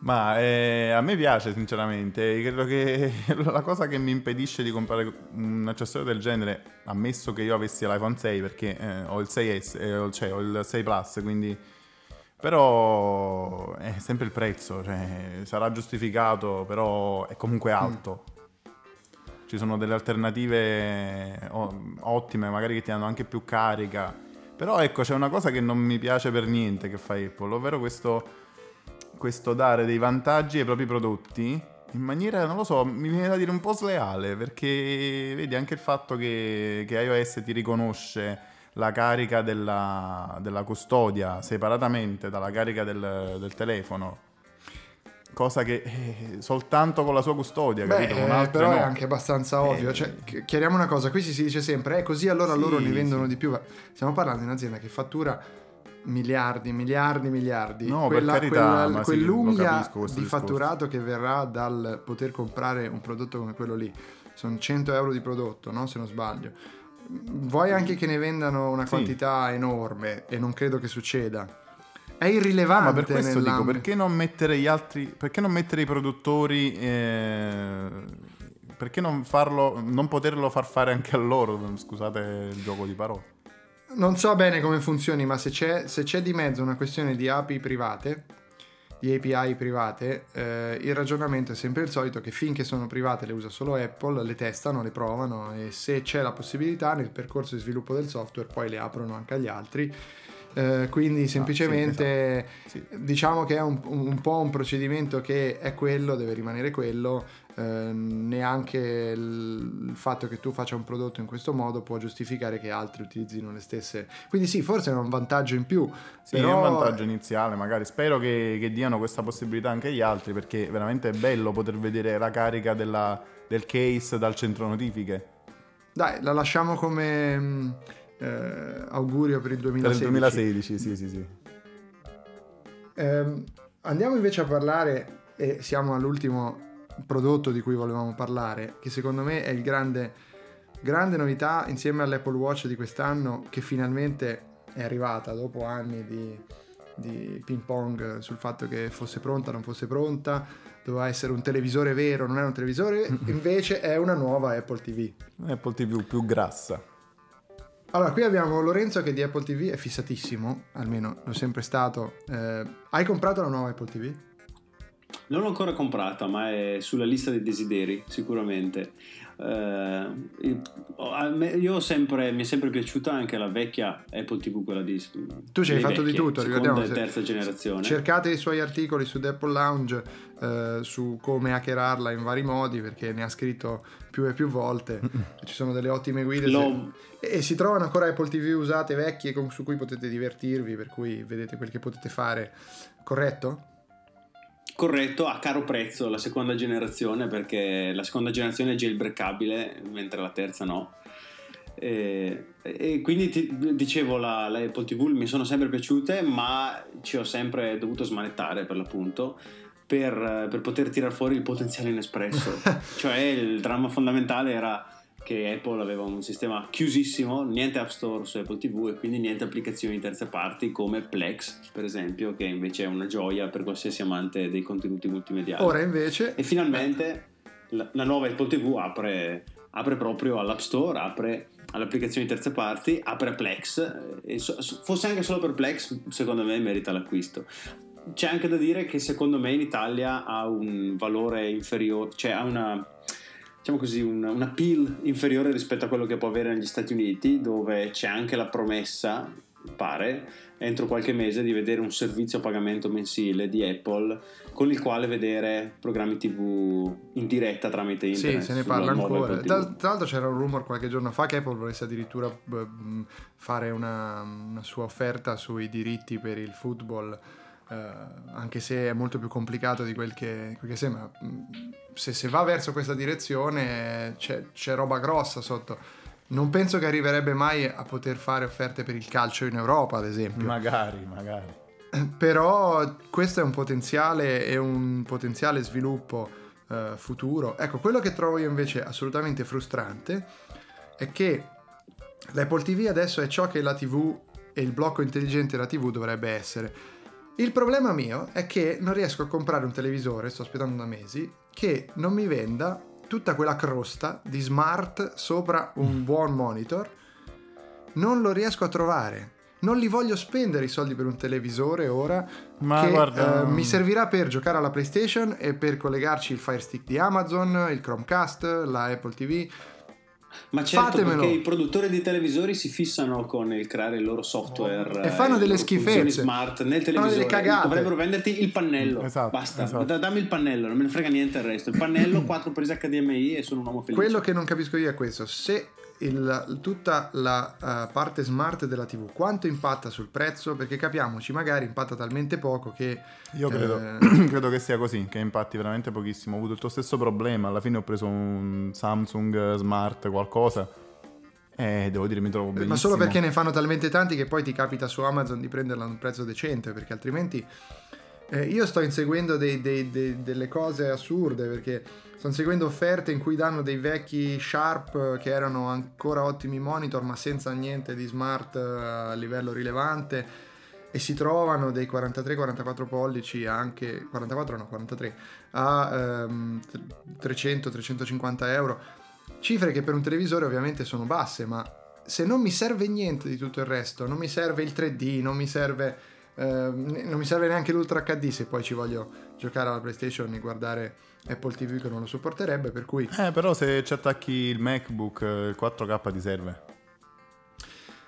C: Ma eh, a me piace sinceramente, credo che la cosa che mi impedisce di comprare un accessorio del genere, ammesso che io avessi l'iPhone 6 perché eh, ho il 6S, eh, cioè ho il 6 Plus, quindi... Però è sempre il prezzo, cioè sarà giustificato, però è comunque alto. Ci sono delle alternative o- ottime, magari che ti danno anche più carica. Però ecco, c'è una cosa che non mi piace per niente che fa Apple, ovvero questo, questo dare dei vantaggi ai propri prodotti in maniera, non lo so, mi viene da dire un po' sleale, perché vedi anche il fatto che, che iOS ti riconosce la carica della, della custodia separatamente dalla carica del, del telefono. Cosa che eh, soltanto con la sua custodia,
A: Beh, eh, però
C: no.
A: è anche abbastanza ovvio.
C: Eh,
A: Cioè, chi- chiariamo una cosa: qui si, dice sempre, eh, così allora
C: Sì,
A: loro ne vendono
C: sì.
A: di più. Stiamo parlando di un'azienda che fattura miliardi, miliardi, miliardi.
C: No, per carità, sì, lo capisco questo
A: di fatturato che verrà dal poter comprare un prodotto come quello lì. Sono 100 euro di prodotto, no? se non sbaglio. Vuoi anche che ne vendano una
C: Sì.
A: quantità enorme e non credo che succeda. È irrilevante.
C: Ma per questo dico,
A: nell'ambito.
C: perché non mettere gli altri, perché non mettere i produttori, eh, perché non farlo, non poterlo far fare anche a loro, scusate il gioco di parole.
A: Non so bene come funzioni, ma se c'è, se c'è di mezzo una questione di API private, di API private, eh, il ragionamento è sempre il solito che finché sono private le usa solo Apple, le testano, le provano e se c'è la possibilità nel percorso di sviluppo del software poi le aprono anche agli altri. Eh, quindi semplicemente
C: Sì.
A: diciamo che è un, un po' un procedimento che è quello, deve rimanere quello, eh, neanche il, il fatto che tu faccia un prodotto in questo modo può giustificare che altri utilizzino le stesse. Quindi sì, forse è un vantaggio in più.
C: Sì,
A: però-
C: è un vantaggio iniziale, magari. Spero che, che diano questa possibilità anche agli altri, perché veramente è bello poter vedere la carica della- del case dal centro notifiche.
A: Dai, la lasciamo come mm, eh, augurio per il
C: Per
A: 2016.
C: il 2016, sì, sì, sì.
A: Ehm, andiamo invece a parlare, e siamo all'ultimo prodotto di cui volevamo parlare, che secondo me è il grande, grande novità insieme all'Apple Watch di quest'anno, che finalmente è arrivata dopo anni di, di ping pong sul fatto che fosse pronta, non fosse pronta, doveva essere un televisore vero, non era un televisore, invece è una nuova Apple TV.
C: Apple TV più grassa.
A: Allora, qui abbiamo Lorenzo che di Apple TV è fissatissimo, almeno l'ho sempre stato. Eh, hai comprato la nuova Apple TV?
B: Non l'ho ancora comprata, ma è sulla lista dei desideri, sicuramente. Eh, me- io ho sempre, mi è sempre piaciuta anche la vecchia Apple TV, quella di.
A: Tu ci hai fatto di
B: vecchie,
A: tutto,
B: seconda
A: ricordiamo.
B: e
A: se-
B: terza generazione.
A: Cercate i suoi articoli su The Apple Lounge eh, su come hackerarla in vari modi perché ne ha scritto più e più volte. Ci sono delle ottime guide.
B: L'ho-
A: se- E si trovano ancora Apple TV usate vecchie con- su cui potete divertirvi, per cui vedete quel che potete fare. Corretto?
B: Corretto, a caro prezzo la seconda generazione perché la seconda generazione è jailbreakabile mentre la terza no. E, e quindi ti- dicevo la, la Apple TV mi sono sempre piaciute ma ci ho sempre dovuto smanettare per l'appunto per, per poter tirar fuori il potenziale inespresso cioè il dramma fondamentale era che Apple aveva un sistema chiusissimo, niente App Store su Apple TV e quindi niente applicazioni di terze parti come Plex, per esempio, che invece è una gioia per qualsiasi amante dei contenuti multimediali.
A: Ora invece
B: E finalmente la, la nuova Apple TV apre, apre proprio all'App Store, apre alle applicazioni di terze parti, apre a Plex. E so- fosse anche solo per Plex, secondo me merita l'acquisto. C'è anche da dire che secondo me in Italia ha un valore inferiore, cioè ha una, diciamo così, un, un appeal inferiore rispetto a quello che può avere negli Stati Uniti, dove c'è anche la promessa, pare, entro qualche mese di vedere un servizio a pagamento mensile di Apple con il quale vedere programmi TV in diretta tramite
A: Sì,
B: internet.
A: se ne parla ancora.
B: TV.
A: Tra, l'altro c'era un rumor qualche giorno fa che Apple volesse addirittura mh, fare una, una sua offerta sui diritti per il football, eh, anche se è molto più complicato di quel che, quel che sembra. Se, se va verso questa direzione c'è, c'è roba grossa sotto. Non penso che arriverebbe mai a poter fare offerte per il calcio in Europa, ad esempio.
C: Magari, magari.
A: Però questo è un potenziale e un potenziale sviluppo eh, futuro. Ecco, quello che trovo io invece assolutamente frustrante è che l'Apple TV adesso è ciò che la TV e il blocco intelligente della TV dovrebbe essere. Il problema mio è che non riesco a comprare un televisore, sto aspettando da mesi, che non mi venda tutta quella crosta di smart sopra un buon monitor. Non lo riesco a trovare. Non li voglio spendere i soldi per un televisore ora.
C: Ma
A: che
C: guarda-
A: eh, mi servirà per giocare alla PlayStation e per collegarci il Fire Stick di Amazon, il Chromecast, la Apple TV.
B: Ma certo,
A: Fatemelo.
B: perché i produttori di televisori si fissano con il creare il loro software
A: E fanno
B: eh,
A: delle schifezze.
B: smart nel televisore. Dovrebbero venderti il pannello.
C: Esatto,
B: Basta,
C: esatto.
B: Da- dammi il pannello, non me ne frega niente il resto. Il pannello, quattro prese HDMI e sono un uomo felice.
A: Quello che non capisco io è questo. Se il- tutta la eh, parte smart della TV quanto impatta sul prezzo? Perché capiamoci, magari impatta talmente poco che
C: Io credo,
A: Eh.
C: credo che sia così, che impatti veramente pochissimo. Ho avuto il tuo stesso problema. Alla fine ho preso un Samsung Smart qualcosa e devo dire mi trovo benissimo.
A: Ma solo perché ne fanno talmente tanti che poi ti capita su Amazon di prenderla a un prezzo decente, perché altrimenti eh, io sto inseguendo dei- dei- dei- delle cose assurde, perché sto inseguendo offerte in cui danno dei vecchi Sharp che erano ancora ottimi monitor, ma senza niente di smart eh, a livello rilevante. E si trovano dei 43-44 pollici anche 44 no 43 a ehm, 300-350 euro cifre che per un televisore ovviamente sono basse, ma se non mi serve niente di tutto il resto, non mi serve il 3D, non mi serve, ehm, non mi serve neanche l'Ultra HD se poi ci voglio giocare alla PlayStation e guardare Apple TV che non lo supporterebbe, per cui
C: Eh, però se ci attacchi il MacBook, eh, il 4K ti serve.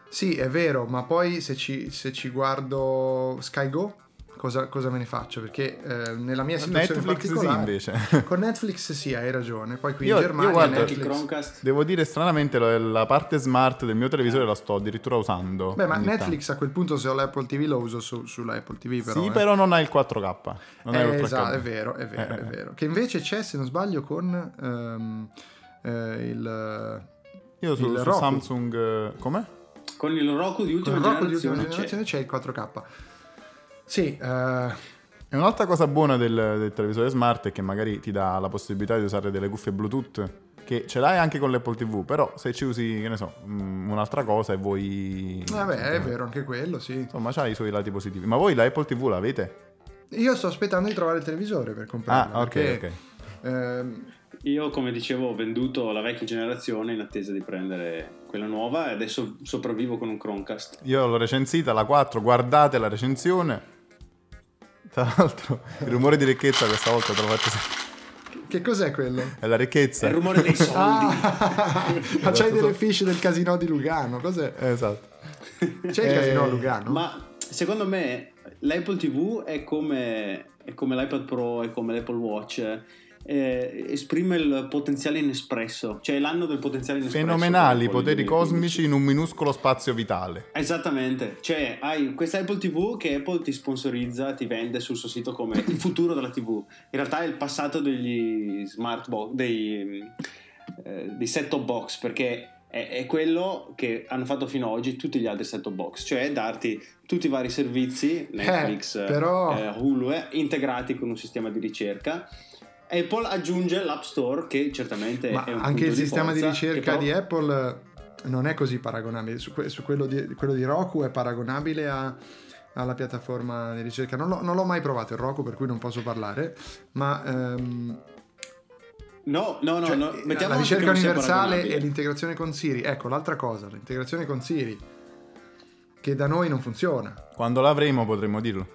A: sì, è vero, ma poi se ci, se ci guardo SkyGo, cosa, cosa me ne faccio? Perché eh, nella mia situazione
C: Netflix sì invece.
A: con Netflix sì, hai ragione, poi qui
C: Io-
A: in
C: io
A: Germania
C: guarda-
B: Anche
A: Netflix...
B: Chromecast.
C: Devo dire stranamente la, parte smart del mio televisore la sto addirittura usando.
A: Beh, ma Netflix a quel punto se ho l'Apple TV lo uso su- sulla Apple TV
C: tanto.
A: però.
C: Sì,
A: eh.
C: però non ha il 4K. Non
A: Eh,
C: l'Ultra
A: esatto,
C: HD.
A: è vero, è vero,
C: Eh,
A: è
C: eh.
A: vero. Che invece c'è, se non sbaglio, con eh, il,
C: Io su,
A: il
C: su. Samsung... eh, Com'è?
B: Con il Roku di ultima
A: il Roku di ultima
B: generazione,
A: generazione
B: c'è.
A: c'è il 4K. Sì, eh,
C: E un'altra cosa buona del, del televisore smart è che magari ti dà la possibilità di usare delle cuffie Bluetooth che ce l'hai anche con l'Apple TV, però se ci usi, che ne so, mm, un'altra cosa e vuoi...
A: vabbè, è vero anche quello, sì.
C: Insomma, c'ha i suoi lati positivi. Ma voi la Apple TV l'avete?
A: Io sto aspettando di trovare il televisore per comprarlo.
C: Ah, ok,
A: perché,
C: ok.
A: ehm,
B: Io, come dicevo, ho venduto la vecchia generazione in attesa di prendere quella nuova e adesso sopravvivo con un Chromecast.
C: Io l'ho recensita, la 4, guardate la recensione. Tra l'altro, il rumore di ricchezza questa volta te lo faccio sentire.
A: che cos'è quello?
C: È la ricchezza.
B: È il rumore dei soldi.
A: Ah, ma c'hai delle fish del casino di Lugano, cos'è?
C: Esatto.
A: C'è il
C: Eh,
A: casino a Lugano?
B: Ma secondo me l'Apple TV è come, è come l'iPad Pro, è come l'Apple Watch. Eh, esprime il potenziale inespresso, cioè l'anno del potenziale inespresso.
C: Fenomenali poteri
B: 2015.
C: cosmici in un minuscolo spazio vitale.
B: Esattamente, cioè hai questa Apple TV che Apple ti sponsorizza, ti vende sul suo sito come il futuro della TV. In realtà è il passato degli smart box, dei, eh, dei set-top box, perché è, è quello che hanno fatto fino ad oggi tutti gli altri set-top box, cioè darti tutti i vari servizi, Netflix,
A: Eh, però-
B: eh, Hulu, eh, integrati con un sistema di ricerca. Apple aggiunge l'App Store che certamente
A: Ma
B: è un
A: anche
B: punto
A: il sistema di
B: forza, che
A: ricerca
B: però-
A: di Apple eh, non è così paragonabile. Su, que- su quello, di, quello di Roku è paragonabile a- alla piattaforma di ricerca. Non l'ho, non l'ho mai provato il Roku, per cui non posso parlare. Ma ehm,
B: No, no, no,
A: cioè,
B: no, mettiamo
A: la ricerca universale e l'integrazione con Siri. Ecco, l'altra cosa, l'integrazione con Siri, che da noi non funziona.
C: Quando l'avremo potremo dirlo.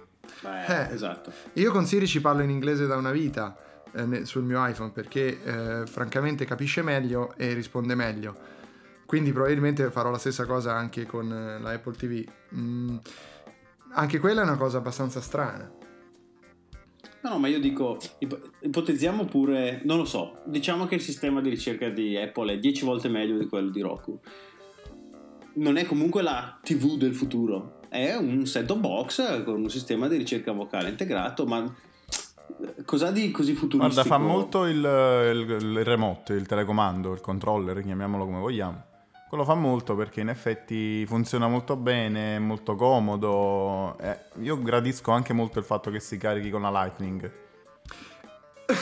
B: Beh,
A: Eh.
B: esatto.
A: Io con Siri ci parlo in inglese da una vita eh, sul mio iPhone perché eh, francamente capisce meglio e risponde meglio. Quindi probabilmente farò la stessa cosa anche con eh, la Apple TV. Mm, anche quella è una cosa abbastanza strana.
B: No, no, ma io dico, ip- ipotizziamo pure, non lo so, diciamo che il sistema di ricerca di Apple è 10 volte meglio di quello di Roku. Non è comunque la TV del futuro, è un set-top box con un sistema di ricerca vocale integrato, ma cos'ha di così futuristico?
C: Guarda, fa molto il, il- il remote, il telecomando, il controller, chiamiamolo come vogliamo. Quello fa molto perché in effetti funziona molto bene, è molto comodo. Eh, io gradisco anche molto il fatto che si carichi con la Lightning.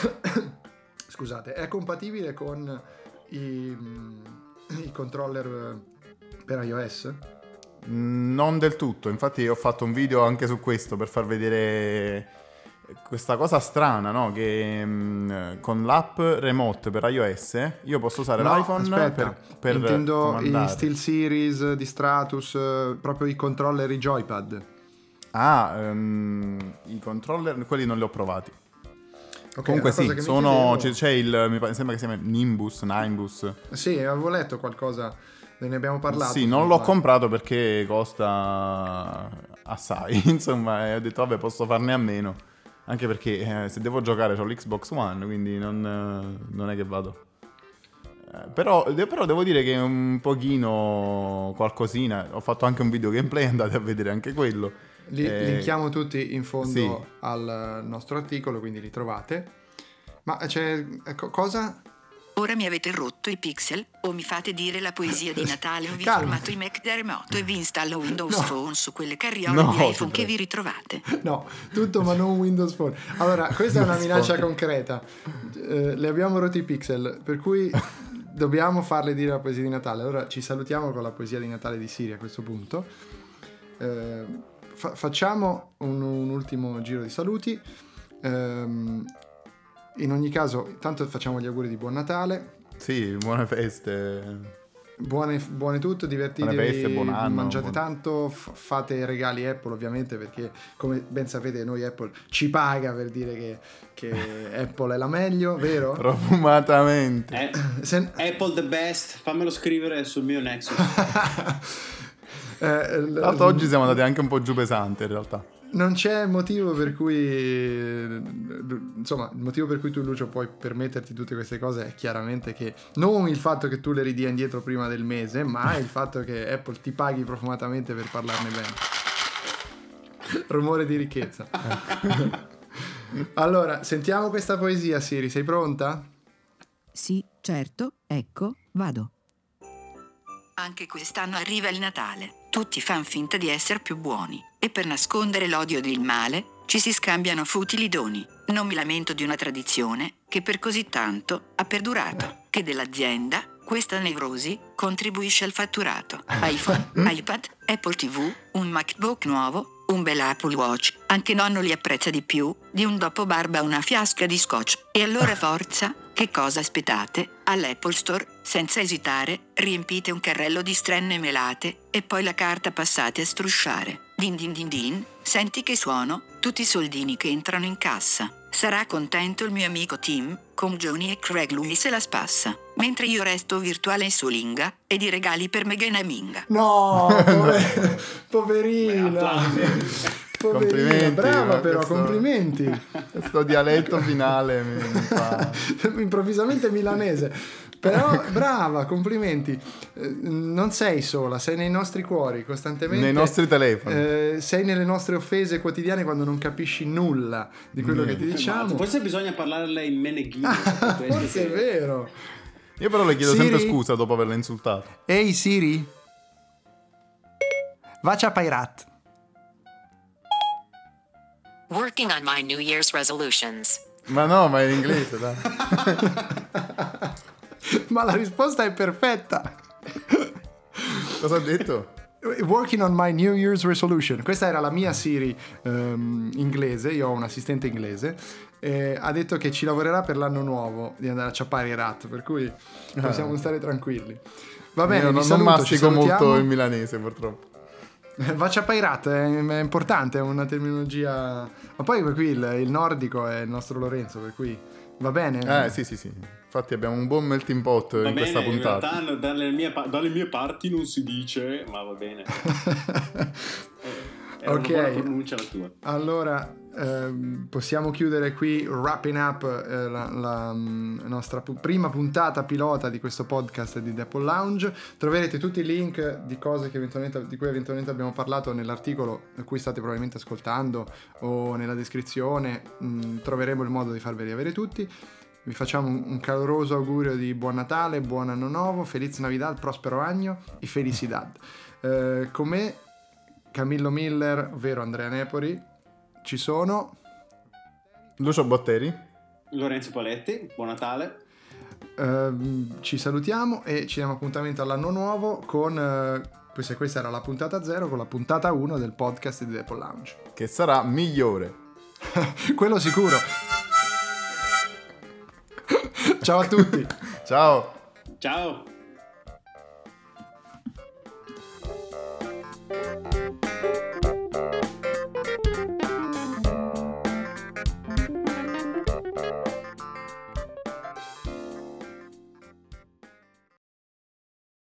A: Scusate, è compatibile con i, mm, i controller eh, per iOS?
C: Mm, Non del tutto, infatti ho fatto un video anche su questo per far vedere questa cosa strana, no? Che mm, con l'app remote per iOS io posso usare
A: No,
C: l'iPhone
A: aspetta,
C: per, per
A: intendo
C: comandare.
A: i SteelSeries di Stratus, eh, proprio i controller, i joypad.
C: Ah, ehm, i controller, quelli non li ho provati.
A: Ok,
C: Comunque sì, sono,
A: chiedevo-
C: c'è, il, mi sembra che si chiami Nimbus, Nimbus.
A: Sì, avevo letto qualcosa, ne abbiamo parlato.
C: Sì, non l'ho comprato perché costa assai, insomma, e ho detto vabbè posso farne a meno. Anche perché eh, se devo giocare ho l'Xbox One, quindi non, eh, non è che vado Eh, però, de- però devo dire che un pochino qualcosina, ho fatto anche un video gameplay, andate a vedere anche quello.
A: Li
C: Eh,
A: linkiamo tutti in fondo
C: sì.
A: al nostro articolo, quindi li trovate. Ma c'è ecco, cosa?
E: Ora mi avete rotto i pixel o mi fate dire la poesia di Natale o vi
A: Calma.
E: formato i Mac da remoto e vi installo Windows
A: No.
E: Phone su quelle carriole
C: No,
E: di iPhone che vi ritrovate.
A: No, tutto ma non Windows Phone. Allora, questa è una minaccia concreta. Eh, le abbiamo rotti i pixel, per cui dobbiamo farle dire la poesia di Natale. Allora ci salutiamo con la poesia di Natale di Siri a questo punto. Eh, fa- facciamo un, un ultimo giro di saluti. Ehm, in ogni caso, intanto facciamo gli auguri di buon Natale.
C: Sì, buone feste.
A: Buone, buone tutto, divertitevi,
C: Buone feste, buon anno,
A: mangiate
C: buon-
A: tanto, f- fate regali Apple ovviamente perché come ben sapete noi Apple ci paga per dire che, che Apple è la meglio, vero?
C: Profumatamente.
B: Eh,
A: Se-
B: Apple the best, fammelo scrivere sul mio Nexus.
A: eh, l-
C: Tra l'altro oggi siamo andati anche un po' giù pesante in realtà.
A: Non c'è motivo per cui insomma il motivo per cui tu Lucio puoi permetterti tutte queste cose è chiaramente che non il fatto che tu le ridia indietro prima del mese ma il fatto che Apple ti paghi profumatamente per parlarne bene rumore di ricchezza allora sentiamo questa poesia Siri sei pronta?
D: Sì, certo, ecco, vado.
E: Anche quest'anno arriva il Natale. Tutti fan finta di essere più buoni e per nascondere l'odio del male ci si scambiano futili doni. Non mi lamento di una tradizione che per così tanto ha perdurato, che dell'azienda questa nevrosi contribuisce al fatturato. iPhone, iPad, Apple TV, un MacBook nuovo, un bel Apple Watch. Anche nonno li apprezza di più di un dopo barba una fiasca di scotch. E allora forza, che cosa aspettate? All'Apple Store, senza esitare, riempite un carrello di strenne melate e poi la carta passate a strusciare. Din din din din, senti che suono? Tutti i soldini che entrano in cassa. Sarà contento il mio amico Tim, con Johnny e Craig lui se la spassa. Mentre io resto virtuale in solinga e di regali per Megan e Minga.
A: no pover- poverina. Poverina
C: Complimenti,
A: brava però
C: questo-
A: complimenti
C: Questo dialetto finale mi, mi fa...
A: improvvisamente milanese. Però brava, complimenti. Eh, Non sei sola, sei nei nostri cuori costantemente.
C: Nei nostri telefoni.
A: Eh, sei nelle nostre offese quotidiane quando non capisci nulla di quello che ti diciamo.
B: Forse bisogna parlarle in meneghino.
A: Ah, Forse è vero.
C: Io però le chiedo
A: Siri?
C: sempre scusa dopo averla insultata.
A: Ehi Siri. Vacia Pairat.
F: Working on my New Year's resolutions.
C: Ma no, ma è in inglese, dai.
A: Ma la risposta è perfetta.
C: Cosa ha detto?
A: Working on my New Year's resolution. Questa era la mia Siri ehm, inglese, io ho un assistente inglese. e ha detto che ci lavorerà per l'anno nuovo di andare a ciappare i rat, per cui possiamo stare tranquilli. Va bene,
C: Io
A: vi
C: non, non
A: saluto, ci
C: mastico molto il milanese, purtroppo.
A: Va a ciappare i rat è, importante, è una terminologia. Ma poi qui il, il nordico è il nostro Lorenzo, per cui va bene.
C: Eh, sì, sì, sì. Infatti abbiamo un buon melting pot
B: Va
C: in
B: bene,
C: questa
B: in
C: puntata.
B: realtà no, dalle mie, dalle mie parti non si dice, ma va bene. È
A: Ok.
B: una pronuncia la tua.
A: Allora, ehm, possiamo chiudere qui, wrapping up eh, la, la, mm, nostra pu- prima puntata pilota di questo podcast di The Apple Lounge. Troverete tutti i link di cose che eventualmente- di cui eventualmente abbiamo parlato nell'articolo a cui state probabilmente ascoltando o nella descrizione. Mm, troveremo il modo di farveli avere tutti. Vi facciamo un, caloroso augurio di buon Natale, buon anno nuovo, Feliz Navidad, prospero agno e felicidad. Eh, con me Camillo Miller, ovvero Andrea Nepori, ci sono.
C: Lucio Botteri?
B: Lorenzo Paletti, buon Natale.
A: Ehm, ci salutiamo e ci diamo appuntamento all'anno nuovo con. eh, questa, questa era la puntata 0 con la puntata 1 del podcast di Apple Lounge.
C: Che sarà migliore.
A: Quello sicuro. Ciao a tutti.
C: Ciao!
B: Ciao.